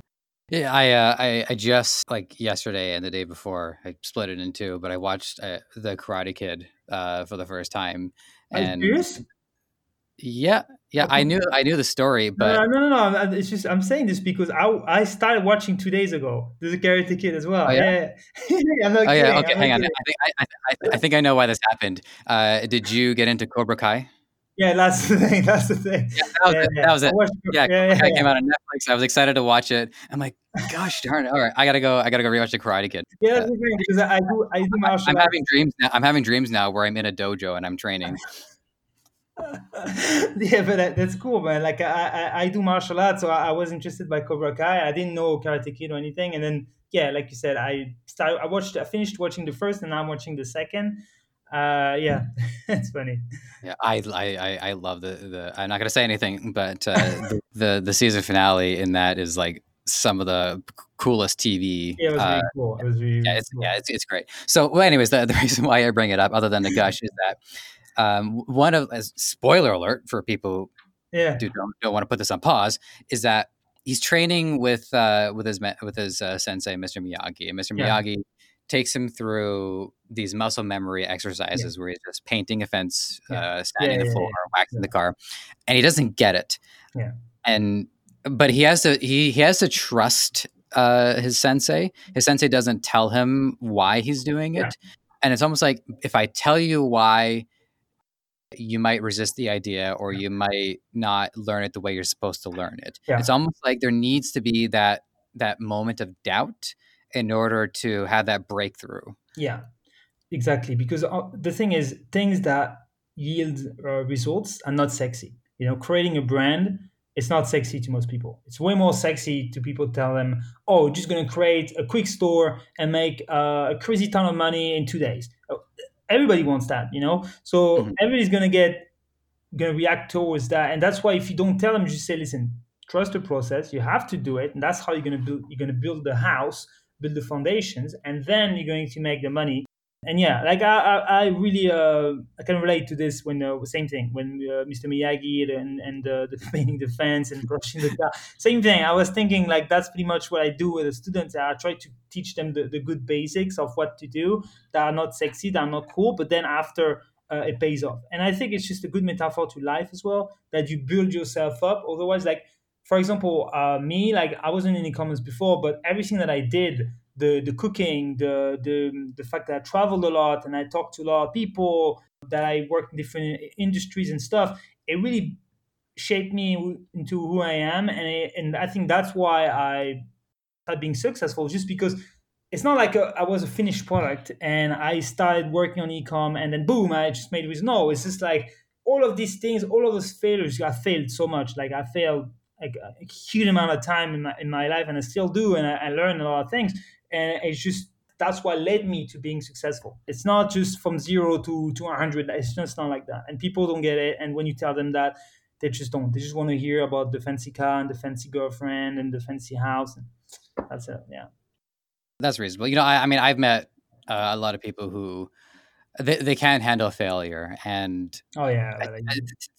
Yeah, I, uh, I I just like yesterday and the day before I split it in two, but I watched uh, the Karate Kid uh, for the first time, and yeah, yeah, I knew I knew the story, but no, no, no, no. It's just I'm saying this because I I started watching two days ago. There's a Karate Kid as well. Oh, yeah, yeah. *laughs* I'm not oh kidding. yeah, okay, I'm hang on. I think I, I, I, think I know why this happened. Uh, did you get into Cobra Kai? Yeah, that's the thing. *laughs* That's the thing. Yeah, that was yeah, it. Yeah. That was it. yeah, yeah, yeah, came out on Netflix. I was excited to watch it. I'm like, gosh darn it! All right, I gotta go. I gotta go rewatch the Karate Kid. Yeah, that's the thing because I do. I do martial. I'm having dreams now. I'm having dreams now where I'm in a dojo and I'm training. *laughs* yeah, but that, that's cool, man. Like I, I, I do martial arts, so I, I, was interested by Cobra Kai. I didn't know Karate Kid or anything, and then yeah, like you said, I started. I watched. I finished watching the first, and now I'm watching the second. Uh, yeah, *laughs* it's funny. Yeah, I, I, I love the the. I'm not gonna say anything, but uh, the, the the season finale in that is like some of the coolest TV. Yeah, it was really uh, cool. It was really, yeah, it's, cool. yeah, it's, it's great. So, well, anyways, the, the *laughs* reason why I bring it up, other than the *laughs* gush, is that um, one of as spoiler alert for people yeah. who don't, don't want to put this on pause is that he's training with uh, with his with his uh, sensei, Mr. Miyagi, and Mr. Yeah. Miyagi takes him through these muscle memory exercises yeah. where he's just painting a fence, yeah. uh, standing the floor, waxing the car, and he doesn't get it. Yeah, and but he has to he he has to trust uh, his sensei. His sensei doesn't tell him why he's doing it, and it's almost like if I tell you why you might resist the idea or you might not learn it the way you're supposed to learn it. Yeah. It's almost like there needs to be that that moment of doubt in order to have that breakthrough. Yeah. Exactly because uh, the thing is things that yield uh, results are not sexy. You know, creating a brand it's not sexy to most people. It's way more sexy to people tell them, "Oh, just going to create a quick store and make uh, a crazy ton of money in 2 days." Oh, everybody wants that, you know. So mm-hmm. everybody's gonna get gonna react towards that, and that's why if you don't tell them, just say, listen, trust the process. You have to do it, and that's how you're gonna build. You're gonna build the house, build the foundations, and then you're going to make the money. And yeah, like I, I, I really uh, I can relate to this when uh, same thing when uh, Mr. Miyagi and and uh, *laughs* the painting the fence and brushing the car. Same thing. I was thinking like that's pretty much what I do with the students. I try to teach them the, the good basics of what to do that are not sexy, that are not cool, but then after uh, it pays off. And I think it's just a good metaphor to life as well that you build yourself up. Otherwise, like for example, uh, me like I wasn't in e-commerce before, but everything that I did the the cooking, the the the fact that I traveled a lot and I talked to a lot of people, that I worked in different industries and stuff, it really shaped me into who I am, and it, and I think that's why I started being successful, just because it's not like a, I was a finished product and I started working on ecom and then boom, I just made it with no. It's just like all of these things, all of those failures, I failed so much. Like I failed like a huge amount of time in my, in my life and I still do and I, I learned a lot of things and it's just that's what led me to being successful. It's not just from zero to to 100. It's just not like that. And people don't get it. And when you tell them that, they just don't. They just want to hear about the fancy car and the fancy girlfriend and the fancy house. And that's it. Yeah. That's reasonable. You know, I, I mean, I've met uh, a lot of people who they, they can't handle failure and oh yeah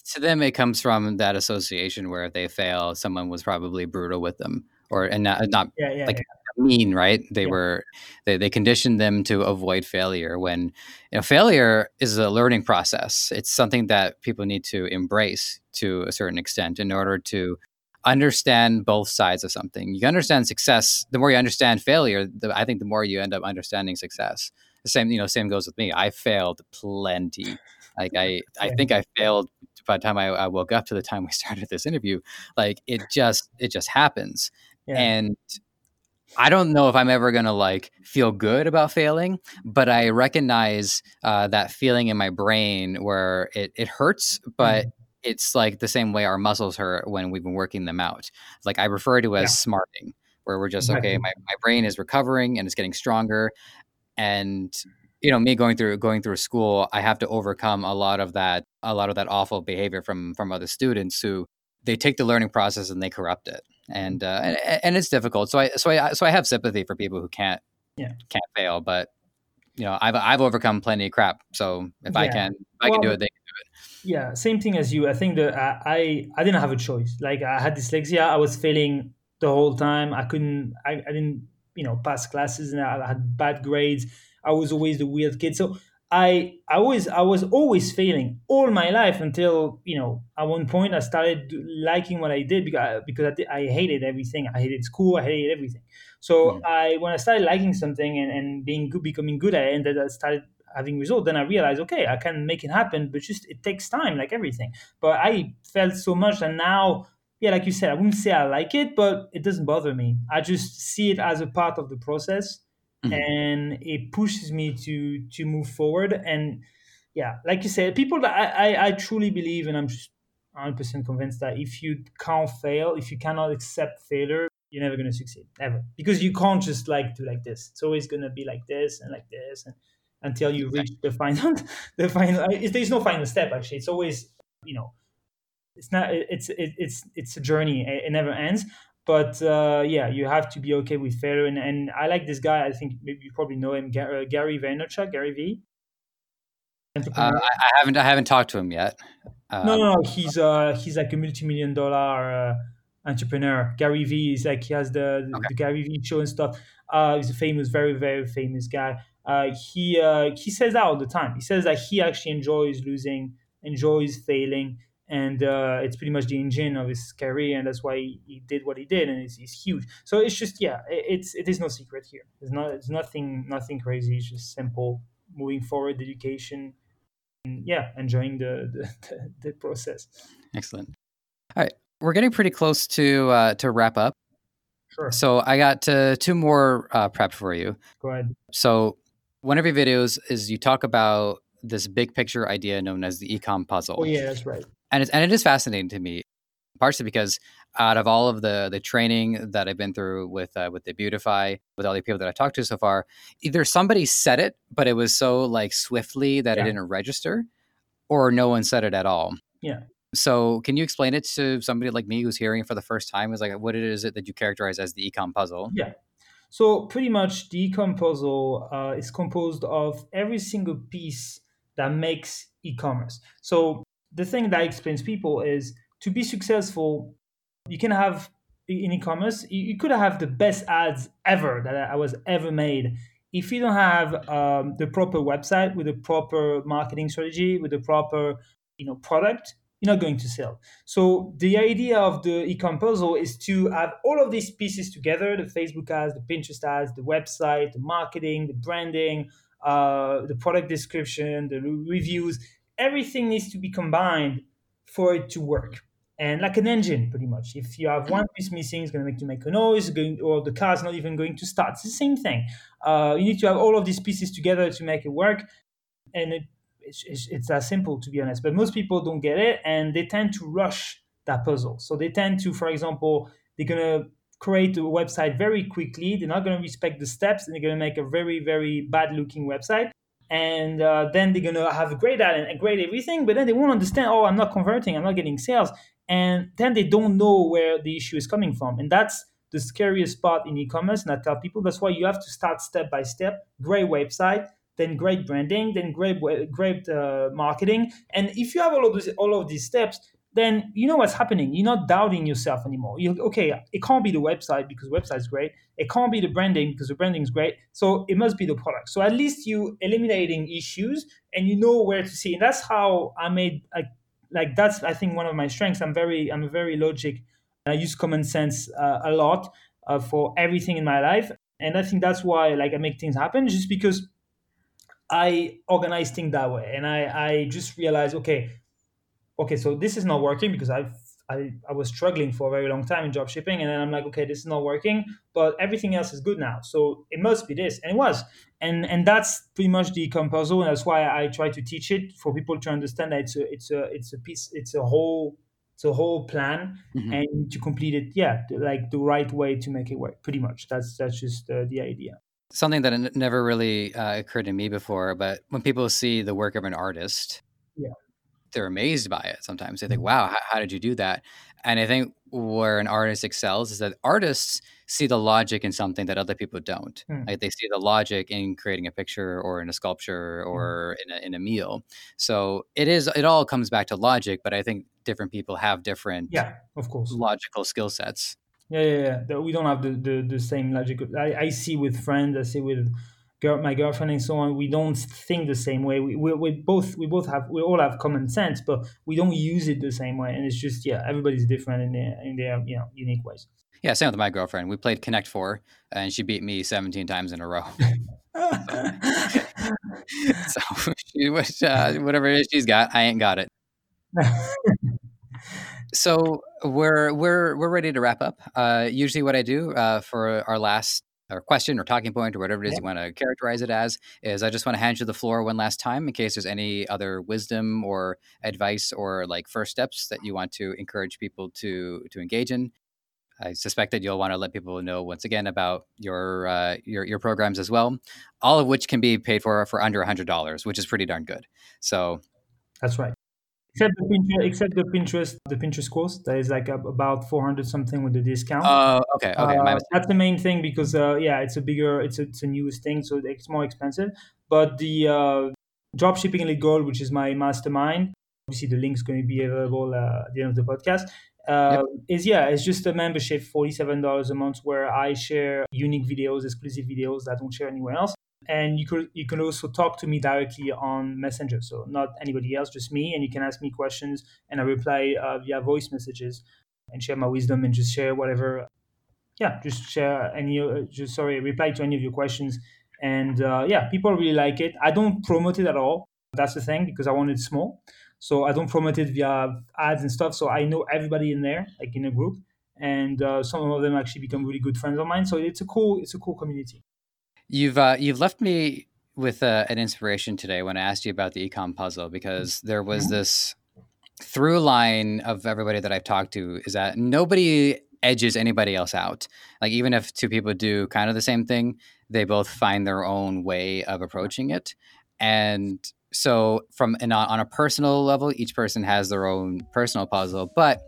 to them it comes from that association where if they fail someone was probably brutal with them or and not, not yeah, yeah, like yeah mean, right? They yeah. were they, they conditioned them to avoid failure when you know failure is a learning process. It's something that people need to embrace to a certain extent in order to understand both sides of something. You understand success. The more you understand failure, the, I think the more you end up understanding success. The same, you know, same goes with me. I failed plenty. Like I, I think I failed by the time I, I woke up to the time we *laughs* started this interview. Like it just, it just happens. Yeah. And I don't know if I'm ever going to like feel good about failing, but I recognize uh, that feeling in my brain where it, it hurts, but mm. it's like the same way our muscles hurt when we've been working them out. Like I refer to as yeah. smarting, where we're just, exactly. okay, my, my brain is recovering and it's getting stronger. And, you know, me going through, going through school, I have to overcome a lot of that, a lot of that awful behavior from, from other students who they take the learning process and they corrupt it and uh, and, and it's difficult. So I so I so I have sympathy for people who can't yeah can't fail, but you know I've I've overcome plenty of crap. So if yeah. I can if I can do it, they can do it. Yeah, same thing as you. I think that I I didn't have a choice. Like I had dyslexia. I was failing the whole time. I couldn't. I, I didn't you know pass classes, and I had bad grades. I was always the weird kid. So I I was I was always failing all my life until you know at one point I started liking what I did because because I, did, I hated everything. I hated school I hated everything. So mm. I when I started liking something and, and being good becoming good at it and that I started having results then I realized okay I can make it happen but just it takes time like everything. But I felt so much and now yeah like you said I wouldn't say I like it but it doesn't bother me. I just see it as a part of the process mm-hmm. and it pushes me to to move forward. And yeah like you said people that I, I, I truly believe and i'm just 100% convinced that if you can't fail if you cannot accept failure you're never going to succeed ever. Because you can't just like do like this. It's always going to be like this and like this and until you reach the final *laughs* the final there's no final step actually. It's always you know it's not it's it's it's a journey. It never ends but uh, yeah, you have to be okay with failure. And, and I like this guy. I think maybe you probably know him, uh, Gary Vaynerchuk, Gary V. Uh, I haven't I haven't talked to him yet. Um, no, no, no, he's uh he's like a multi-million dollar uh, entrepreneur. Gary V is like he has the, okay. the Gary V show and stuff. Uh, he's a famous, very very famous guy. Uh, he uh, he says that all the time. He says that he actually enjoys losing, enjoys failing, and uh, it's pretty much the engine of his career, and that's why he, he did what he did, and it's, it's, huge. So it's just yeah, it, it's it is no secret here. It's not it's nothing nothing crazy. It's just simple moving forward, education, and yeah, enjoying the *laughs* the, the, process. Excellent. All right, we're getting pretty close to uh, to wrap up. Sure. So I got uh, two more uh, prep for you. Go ahead. So one of your videos is you talk about this big picture idea known as the ecom puzzle. Oh yeah, that's right and it's, and it is fascinating to me, partially because out of all of the the training that I've been through with uh, with Debutify, with all the people that I've talked to so far, either somebody said it, but it was so like swiftly that yeah. it didn't register, or no one said it at all. Yeah. So, can you explain it to somebody like me who's hearing it for the first time? Is like, what it is it that you characterize as the ecom puzzle? Yeah. So pretty much the ecom puzzle uh, is composed of every single piece that makes e-commerce. So the thing that explains people is to be successful, you can have in e-commerce, you, could have the best ads ever that I was ever made. If you don't have um, the proper website with the proper marketing strategy, with the proper you know product, you're not going to sell. So the idea of the ecom puzzle is to have all of these pieces together: the Facebook ads, the Pinterest ads, the website, the marketing, the branding, uh, the product description, the reviews. Everything needs to be combined for it to work. And like an engine, pretty much. If you have one piece missing, it's going to make you make a noise, going, or the car's not even going to start. It's the same thing. Uh, you need to have all of these pieces together to make it work. And it it's, it's, it's that simple to be honest but most people don't get it and they tend to rush that puzzle so they tend to for example they're going to create a website very quickly they're not going to respect the steps and they're going to make a very very bad looking website and uh, then they're to have a great ad and great everything but then they won't understand oh i'm not converting i'm not getting sales. And then they don't know where the issue is coming from. And that's the scariest part in e-commerce and i tell people that's why you have to start step by step. Great website then great branding, then great great uh, marketing. And if you have all of these all of these steps, then you know what's happening. You're not doubting yourself anymore. You okay, it can't be the website because the website's great. It can't be the branding because the branding is great. So it must be the product. So at least you eliminating issues and you know where to see. And that's how I made like like that's I think one of my strengths. I'm very I'm a very logic. I use common sense uh, a lot uh, for everything in my life, and I think that's why like I make things happen. Just because I organize things that way, and I I just realized, okay, okay, so this is not working because I've I, I was struggling for a very long time in drop shipping and then I'm like, okay, this is not working, but everything else is good now. So it must be this. And it was. And and that's pretty much the ecom puzzle. And that's why I try to teach it for people to understand that it's a it's a it's a piece, it's a whole it's a whole plan mm-hmm. and to complete it, yeah, like the right way to make it work. Pretty much. That's that's just uh, the idea something that never really uh, occurred to me before. But when people see the work of an artist. They're amazed by it. Sometimes they think, mm-hmm. "Wow, how, how did you do that?" And I think where an artist excels is that artists see the logic in something that other people don't. Mm. Like they see the logic in creating a picture or in a sculpture mm. or mm. in, a, in a meal. So it is. It all comes back to logic, but I think different people have different, yeah, of course, logical skill sets. Yeah, yeah, yeah. We don't have the, the, the same logic. I, I see with friends, I see with girl, my girlfriend and so on. We don't think the same way. We, we, we both we both have we all have common sense, but we don't use it the same way. And it's just yeah, everybody's different in their in their you know unique ways. Yeah, same with my girlfriend. We played Connect Four, and she beat me seventeen times in a row. *laughs* *laughs* so she was uh, whatever it is she's got, I ain't got it. *laughs* So we're we're we're ready to wrap up. Uh, usually, what I do uh, for our last or question or talking point or whatever it is yeah. you want to characterize it as is I just want to hand you the floor one last time in case there's any other wisdom or advice or like first steps that you want to encourage people to to engage in. I suspect that you'll want to let people know once again about your uh, your your programs as well, all of which can be paid for for under hundred dollars, which is pretty darn good. So that's right. Except the Pinterest, except the Pinterest, the Pinterest course that is like about four hundred something with the discount. Oh, uh, okay, okay. Uh, that's the main thing because uh, yeah, it's a bigger, it's a, it's a newest thing, so it's more expensive. But the uh, drop shipping elite gold, which is my mastermind, obviously the link's going to be available uh, at the end of the podcast. Uh, yep. Is yeah, it's just a membership, forty seven dollars a month, where I share unique videos, exclusive videos that I don't share anywhere else and you could you can also talk to me directly on messenger. So not anybody else just me. And you can ask me questions and i reply uh, via voice messages and share my wisdom and just share whatever yeah just share any uh, just sorry reply to any of your questions. And uh, yeah people really like it. I don't promote it at all. That's the thing because i want it small. So i don't promote it via ads and stuff. So i know everybody in there like in a group. And uh, some of them actually become really good friends of mine. So it's a cool it's a cool community You've uh, you've left me with uh, an inspiration today when I asked you about the ecom puzzle because there was this through line of everybody that I've talked to is that nobody edges anybody else out. Like even if two people do kind of the same thing, they both find their own way of approaching it. And so from and on a personal level, each person has their own personal puzzle, but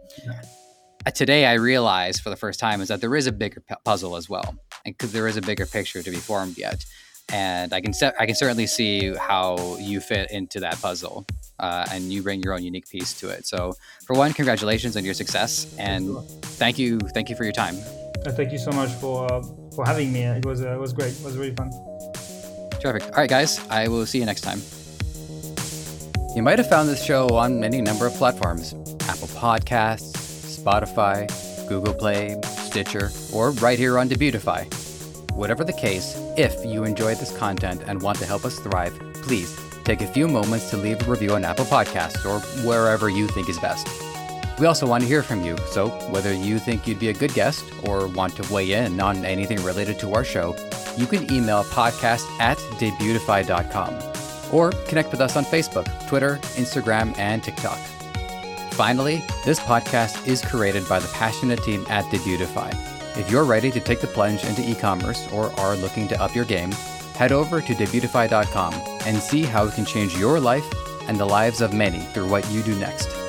today I realized for the first time is that there is a bigger puzzle as well. Because there is a bigger picture to be formed yet. And I can I can certainly see how you fit into that puzzle, uh, and you bring your own unique piece to it. So, for one, congratulations on your success, and thank you thank you for your time. Uh, thank you so much for uh, for having me. It was uh, it was great. It was really fun. Terrific. All right, guys. I will see you next time. You might have found this show on any number of platforms Apple Podcasts, Spotify, Google Play, Stitcher, or right here on Debutify. Whatever the case, if you enjoyed this content and want to help us thrive, please take a few moments to leave a review on Apple Podcasts or wherever you think is best. We also want to hear from you, so whether you think you'd be a good guest or want to weigh in on anything related to our show, you can email podcast at debutify.com or connect with us on Facebook, Twitter, Instagram, and TikTok. Finally, this podcast is created by the passionate team at Debutify. If you're ready to take the plunge into e commerce or are looking to up your game, head over to debutify.com and see how it can change your life and the lives of many through what you do next.